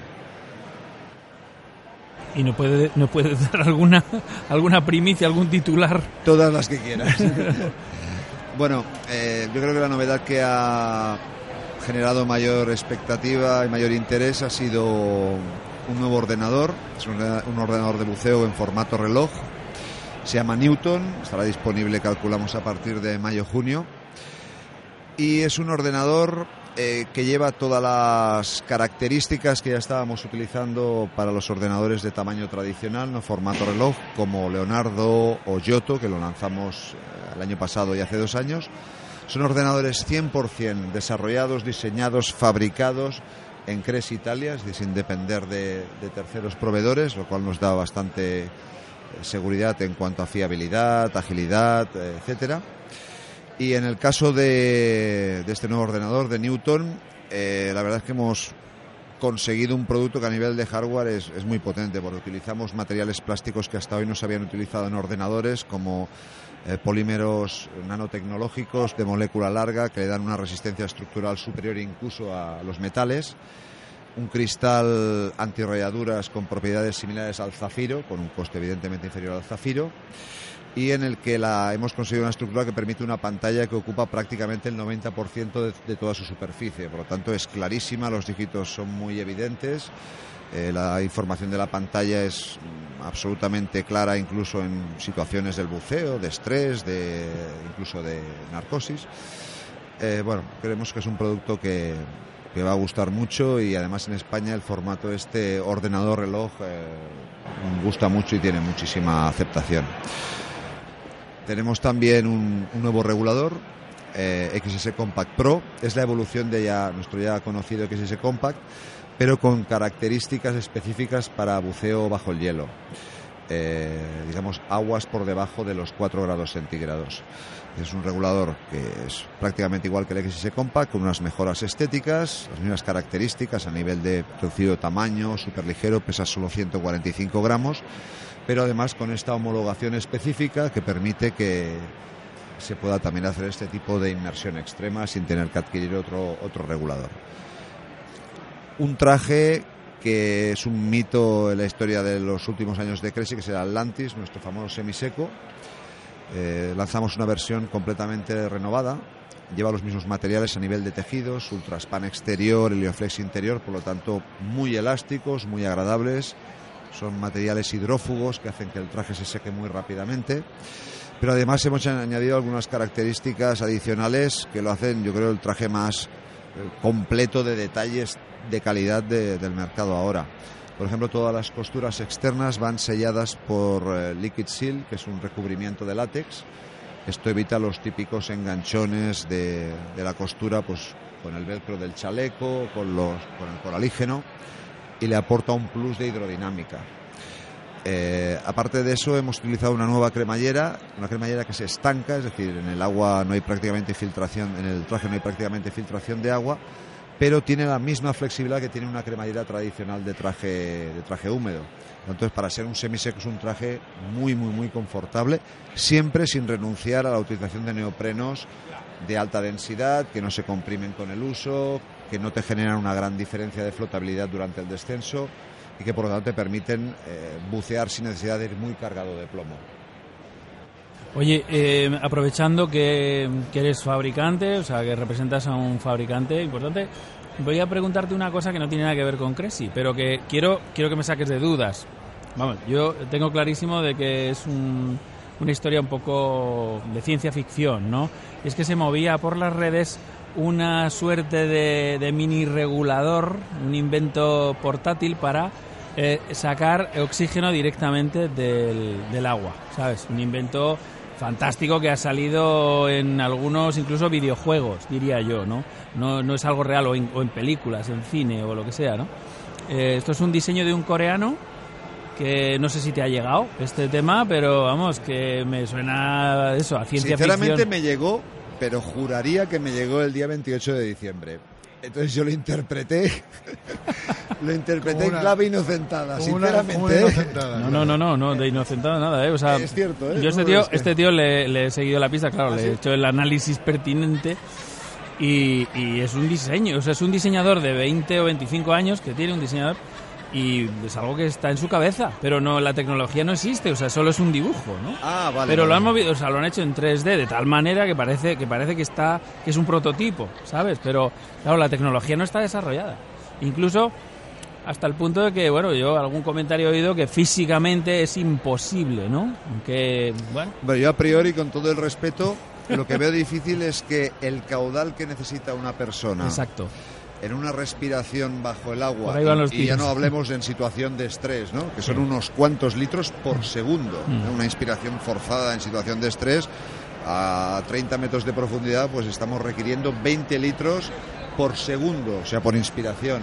y no puede no puede [LAUGHS] dar alguna alguna primicia, algún titular.
Todas las que quieras. [LAUGHS] bueno, eh, yo creo que la novedad que ha generado mayor expectativa y mayor interés ha sido un nuevo ordenador, es un, ordenador de buceo en formato reloj. Se llama Newton, estará disponible calculamos a partir de mayo-junio. Y es un ordenador eh, que lleva todas las características que ya estábamos utilizando para los ordenadores de tamaño tradicional, no formato reloj, como Leonardo o Giotto, que lo lanzamos eh, el año pasado y hace dos años. Son ordenadores 100% desarrollados, diseñados, fabricados en Cres Italia, sin depender de, terceros proveedores, lo cual nos da bastante seguridad en cuanto a fiabilidad, agilidad, etcétera. Y en el caso de, este nuevo ordenador de Newton, eh, la verdad es que hemos conseguido un producto que a nivel de hardware es, muy potente, porque utilizamos materiales plásticos que hasta hoy no se habían utilizado en ordenadores, como eh, polímeros nanotecnológicos de molécula larga que le dan una resistencia estructural superior incluso a los metales, un cristal antirrayaduras con propiedades similares al zafiro, con un coste evidentemente inferior al zafiro y en el que la, hemos conseguido una estructura que permite una pantalla que ocupa prácticamente el 90% de, toda su superficie. Por lo tanto, es clarísima, los dígitos son muy evidentes, eh, la información de la pantalla es absolutamente clara incluso en situaciones del buceo, de estrés, de, incluso de narcosis. Eh, bueno, creemos que es un producto que, va a gustar mucho y además en España el formato este ordenador reloj eh, gusta mucho y tiene muchísima aceptación. Tenemos también un, nuevo regulador, eh, XS Compact Pro. Es la evolución de ya, nuestro ya conocido XS Compact, pero con características específicas para buceo bajo el hielo. Eh, digamos, aguas por debajo de los 4 grados centígrados. Es un regulador que es prácticamente igual que el XS Compact, con unas mejoras estéticas, las mismas características a nivel de reducido tamaño, súper ligero, pesa solo 145 gramos pero además con esta homologación específica que permite que se pueda también hacer este tipo de inmersión extrema sin tener que adquirir otro, otro regulador. Un traje que es un mito en la historia de los últimos años de Cressy, que es el Atlantis, nuestro famoso semiseco. Eh, lanzamos una versión completamente renovada. Lleva los mismos materiales a nivel de tejidos, ultraspan exterior, helioflex interior, por lo tanto muy elásticos, muy agradables son materiales hidrófugos que hacen que el traje se seque muy rápidamente. Pero además hemos añadido algunas características adicionales que lo hacen, yo creo, el traje más eh, completo de detalles de calidad del mercado ahora. Por ejemplo, todas las costuras externas van selladas por eh, Liquid Seal, que es un recubrimiento de látex. Esto evita los típicos enganchones de, la costura, pues con el velcro del chaleco, con, los, con el coralígeno y le aporta un plus de hidrodinámica. Eh, aparte de eso, hemos utilizado una nueva cremallera, una cremallera que se estanca, es decir, en el agua no hay prácticamente filtración, en el traje no hay prácticamente filtración de agua, pero tiene la misma flexibilidad que tiene una cremallera tradicional de traje, de traje húmedo. Entonces, para ser un semiseco es un traje muy, muy, muy confortable, siempre sin renunciar a la utilización de neoprenos de alta densidad, que no se comprimen con el uso, que no te generan una gran diferencia de flotabilidad durante el descenso y que por lo tanto te permiten eh, bucear sin necesidad de ir muy cargado de plomo.
Oye, eh, aprovechando que, eres fabricante, o sea, que representas a un fabricante importante, voy a preguntarte una cosa que no tiene nada que ver con Cressy, pero que quiero, quiero que me saques de dudas. Vamos, yo tengo clarísimo de que es un, una historia un poco de ciencia ficción, ¿no? Es que se movía por las redes una suerte de, de mini regulador, un invento portátil para eh, sacar oxígeno directamente del agua, ¿sabes? Un invento fantástico que ha salido en algunos incluso videojuegos, diría yo, ¿no? No, no es algo real o en, o en, películas, en cine o lo que sea, ¿no? Eh, esto es un diseño de un coreano que no sé si te ha llegado este tema, pero vamos, que me suena eso, a ciencia
Sinceramente
ficción.
me llegó, pero juraría que me llegó el día 28 de diciembre. Entonces yo lo interpreté, [LAUGHS] lo interpreté
una,
en clave inocentada, sinceramente. Una,
una inocentada,
no, no, no, no, no, de inocentada nada, ¿eh? O sea,
es cierto, ¿eh?
Yo este tío, este tío le, le, he seguido la pista, claro,
¿Ah,
le
sí?
he hecho el análisis pertinente y, y, es un diseño, o sea, es un diseñador de 20 o 25 años que tiene un diseñador y es algo que está en su cabeza, pero no la tecnología no existe, o sea, solo es un dibujo, ¿no?
Ah, vale.
Pero
vale.
lo han movido, o sea, lo han hecho en 3D de tal manera que parece que parece que está que es un prototipo, ¿sabes? Pero claro, la tecnología no está desarrollada. Incluso hasta el punto de que, bueno, yo algún comentario he oído que físicamente es imposible, ¿no? Aunque, bueno.
Bueno, yo a priori, con todo el respeto, lo que veo difícil es que el caudal que necesita una persona. [LAUGHS]
Exacto
en una respiración bajo el agua
y,
y, ya no hablemos en situación de estrés, ¿no? que son unos cuantos litros por segundo. Mm. Una inspiración forzada en situación de estrés a 30 metros de profundidad, pues estamos requiriendo 20 litros por segundo, o sea, por inspiración.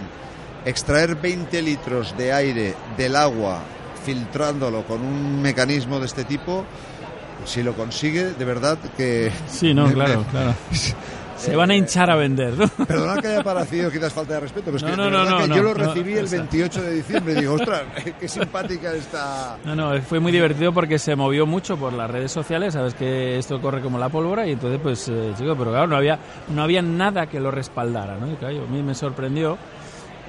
Extraer 20 litros de aire del agua filtrándolo con un mecanismo de este tipo, si lo consigue, de verdad que...
Sí, no, claro, claro. [LAUGHS] Se van a hinchar a vender, ¿no? [LAUGHS]
Perdona que haya parecido quizás falta de respeto, pero es
no,
que,
no, no, no,
que yo lo recibí el 28 de diciembre y digo, ostras, [LAUGHS] qué simpática está.
No, no, fue muy divertido porque se movió mucho por las redes sociales, sabes que esto corre como la pólvora y entonces pues, eh, chico, pero claro, no había, no había nada que lo respaldara, ¿no? Y claro, a mí me sorprendió.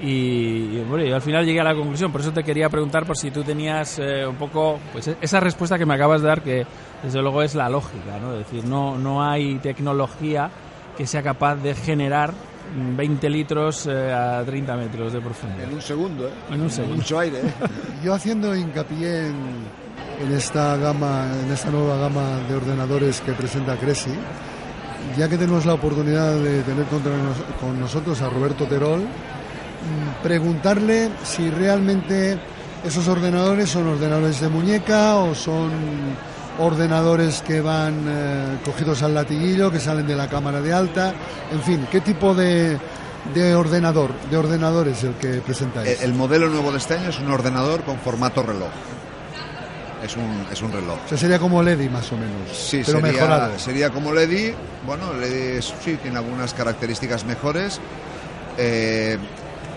Y, y, bueno, yo al final llegué a la conclusión, por eso te quería preguntar por si tú tenías eh, un poco pues esa respuesta que me acabas de dar, que desde luego es la lógica, ¿no? Es decir, no, no hay tecnología que sea capaz de generar 20 litros eh, a 30 metros de profundidad.
En un segundo, ¿eh?
En un segundo.
Mucho aire, ¿eh? [LAUGHS]
Yo haciendo hincapié en, en, esta gama, en esta nueva gama de ordenadores que presenta Cresi, ya que tenemos la oportunidad de tener contra nos, con nosotros a Roberto Terol, mm, preguntarle si realmente esos ordenadores son ordenadores de muñeca o son ordenadores que van eh, cogidos al latiguillo, que salen de la cámara de alta, en fin, ¿qué tipo de, de ordenador, de ordenador es el que presentáis?
El, el, modelo nuevo de este año es un ordenador con formato reloj. Es un, es un reloj.
O sea, sería como Ledi más o menos,
sí,
pero
sería,
mejorado.
Sería como Ledi, bueno, Ledi sí tiene algunas características mejores. Eh,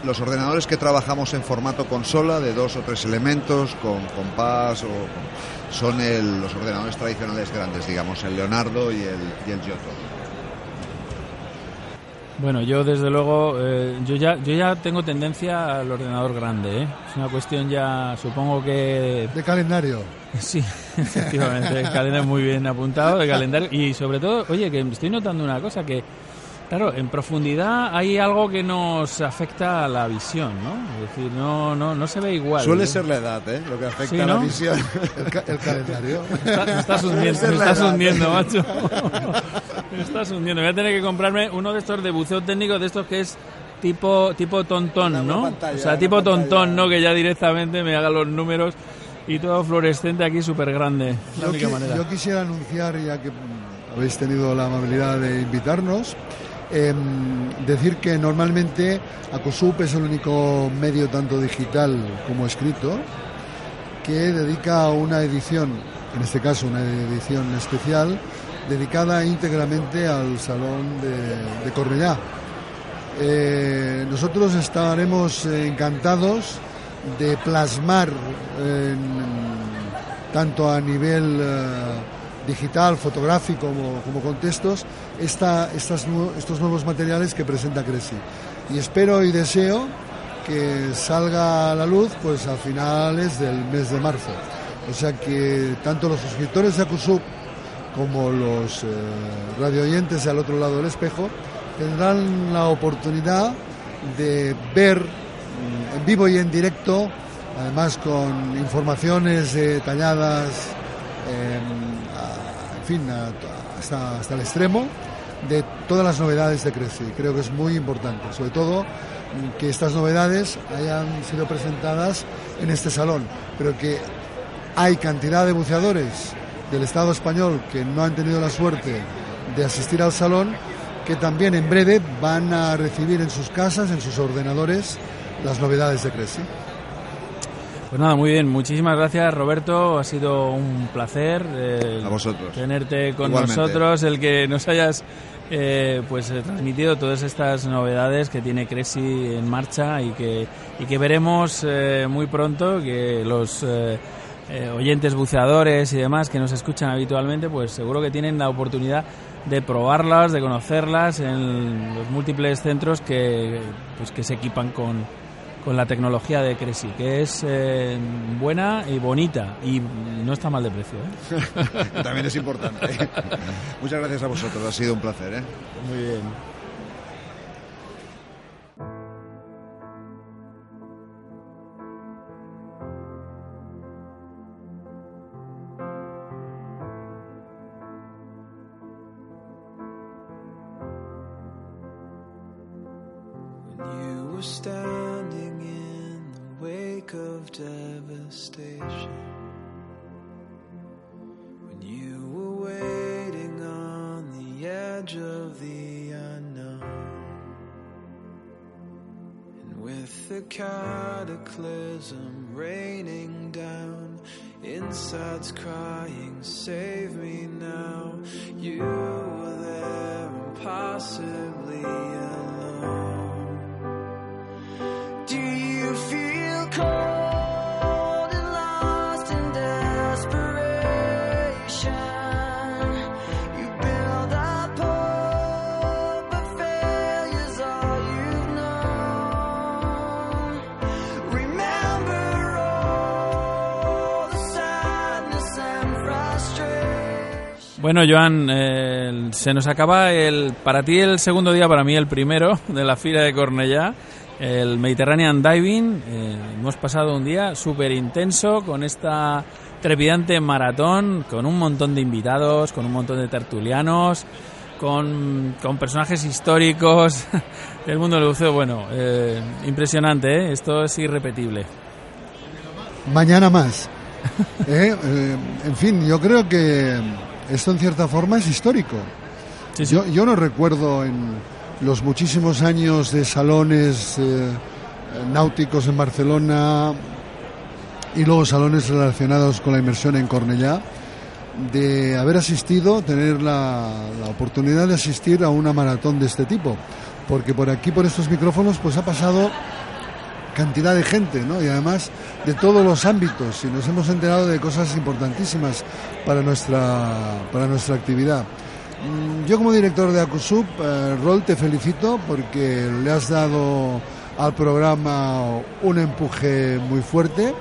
los ordenadores que trabajamos en formato consola de dos o tres elementos con compás o con, son el, los ordenadores tradicionales grandes, digamos, el Leonardo y el, y el Giotto.
Bueno, yo desde luego, eh, yo ya yo ya tengo tendencia al ordenador grande, ¿eh? Es una cuestión ya, supongo que...
De calendario. [LAUGHS]
Sí, efectivamente, el calendario muy bien apuntado, de calendario. Y sobre todo, oye, que estoy notando una cosa, que Claro, en profundidad hay algo que nos afecta a la visión, ¿no? Es decir, no, no, no se ve igual.
Suele
¿eh?
ser la edad, ¿eh? Lo que afecta
¿Sí,
a la
no?
visión. [LAUGHS]
El, ca el calendario. [LAUGHS]
Me, está, me estás hundiendo, me estás hundiendo macho. [LAUGHS] me estás hundiendo. Voy a tener que comprarme uno de estos de buceo técnico, de estos que es tipo, tipo tontón, ¿no?
Pantalla,
o sea, tipo
pantalla.
tontón, ¿no? Que ya directamente me haga los números y todo fluorescente aquí súper grande. La
yo,
única manera.
yo quisiera anunciar, ya que mm, habéis tenido la amabilidad de invitarnos, eh, decir que normalmente Acosup es el único medio tanto digital como escrito que dedica una edición, en este caso una edición especial, dedicada íntegramente al Salón de, de Cornellá. Eh, nosotros estaremos encantados de plasmar tanto a nivel digital, fotográfico como, contextos esta, estas, estos nuevos materiales que presenta Cresi. Y espero y deseo que salga a la luz pues a finales del mes de marzo. O sea que tanto los suscriptores de Acusub como los eh, radio al otro lado del espejo tendrán la oportunidad de ver mm, en vivo y en directo, además con informaciones detalladas, en fin, hasta, el extremo, de todas las novedades de Creci. Creo que es muy importante, sobre todo que estas novedades hayan sido presentadas en este salón, pero que hay cantidad de buceadores del Estado español que no han tenido la suerte de asistir al salón, que también en breve van a recibir en sus casas, en sus ordenadores, las novedades de Creci.
Pues nada, muy bien. Muchísimas gracias, Roberto. Ha sido un placer
eh, a vosotros.
tenerte con nosotros, el que nos hayas eh, pues eh, transmitido todas estas novedades que tiene Cresi en marcha y que, y que veremos muy pronto que los oyentes buceadores y demás que nos escuchan habitualmente, pues seguro que tienen la oportunidad de probarlas, de conocerlas en los múltiples centros que, pues, que se equipan con con la tecnología de Cresi, que es eh, buena y bonita y no está mal de precio.
¿eh? [LAUGHS] También es importante. [LAUGHS] Muchas gracias a vosotros, ha sido un placer. ¿eh?
Muy bien. The cataclysm raining down, inside's crying, Save me now. You were there impossibly alone. Bueno, Joan, eh, se nos acaba el para ti el segundo día, para mí el primero de la fila de Cornellá, el Mediterranean Diving. Eh, hemos pasado un día súper intenso con esta trepidante maratón, con un montón de invitados, con un montón de tertulianos, con, personajes históricos [LAUGHS] del mundo del buceo. Bueno, eh, impresionante, esto es irrepetible.
Mañana más. [LAUGHS] en fin, yo creo que esto en cierta forma es histórico. Yo, yo, no recuerdo en los muchísimos años de salones eh, náuticos en Barcelona y luego salones relacionados con la inmersión en Cornellá, de haber asistido, tener la, la oportunidad de asistir a una maratón de este tipo. Porque por aquí, por estos micrófonos, pues ha pasado cantidad de gente, ¿no? Y además de todos los ámbitos y nos hemos enterado de cosas importantísimas para nuestra, para nuestra actividad. Mm, yo como director de Acusub, eh, Rol, te felicito porque le has dado al programa un empuje muy fuerte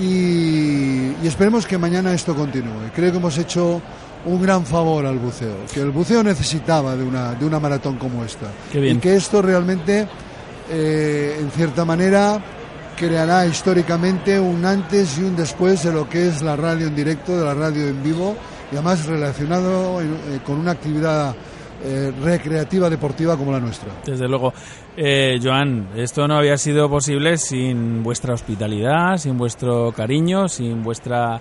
y, esperemos que mañana esto continúe. Creo que hemos hecho un gran favor al buceo, que el buceo necesitaba de una, de una maratón como esta. Y que esto realmente eh, en cierta manera creará históricamente un antes y un después de lo que es la radio en directo, de la radio en vivo, y además relacionado eh, con una actividad eh, recreativa deportiva como la nuestra.
Desde luego. Joan, esto no había sido posible sin vuestra hospitalidad, sin vuestro cariño, sin vuestra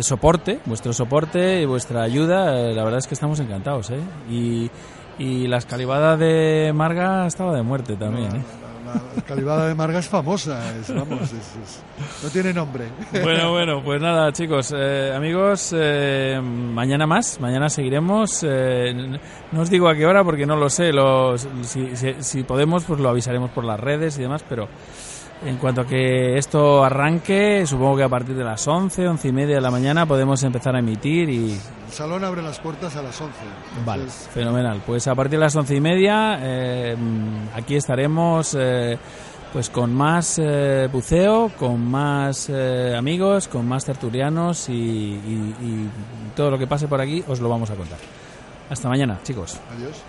soporte, vuestro soporte y vuestra ayuda. la verdad es que estamos encantados. Y, y la escalivada de Marga estaba de muerte también.
La calibada de Marga es famosa, es, vamos, es- no tiene nombre.
Bueno, bueno, pues nada, chicos, eh, amigos, eh, mañana más, mañana seguiremos. eh, no os digo a qué hora porque no lo sé. Los, si, si- si podemos, pues lo avisaremos por las redes y demás, pero en cuanto a que esto arranque, supongo que a partir de las 11, 11 y media de la mañana podemos empezar a emitir y,
El salón abre las puertas a las 11.
Vale,
Entonces,
fenomenal. Pues a partir de las once y media eh, aquí estaremos eh, pues con más eh, buceo, con más amigos, con más tertulianos y, y- y todo lo que pase por aquí os lo vamos a contar. Hasta mañana, chicos.
Adiós.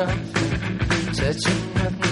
touch, touching nothing.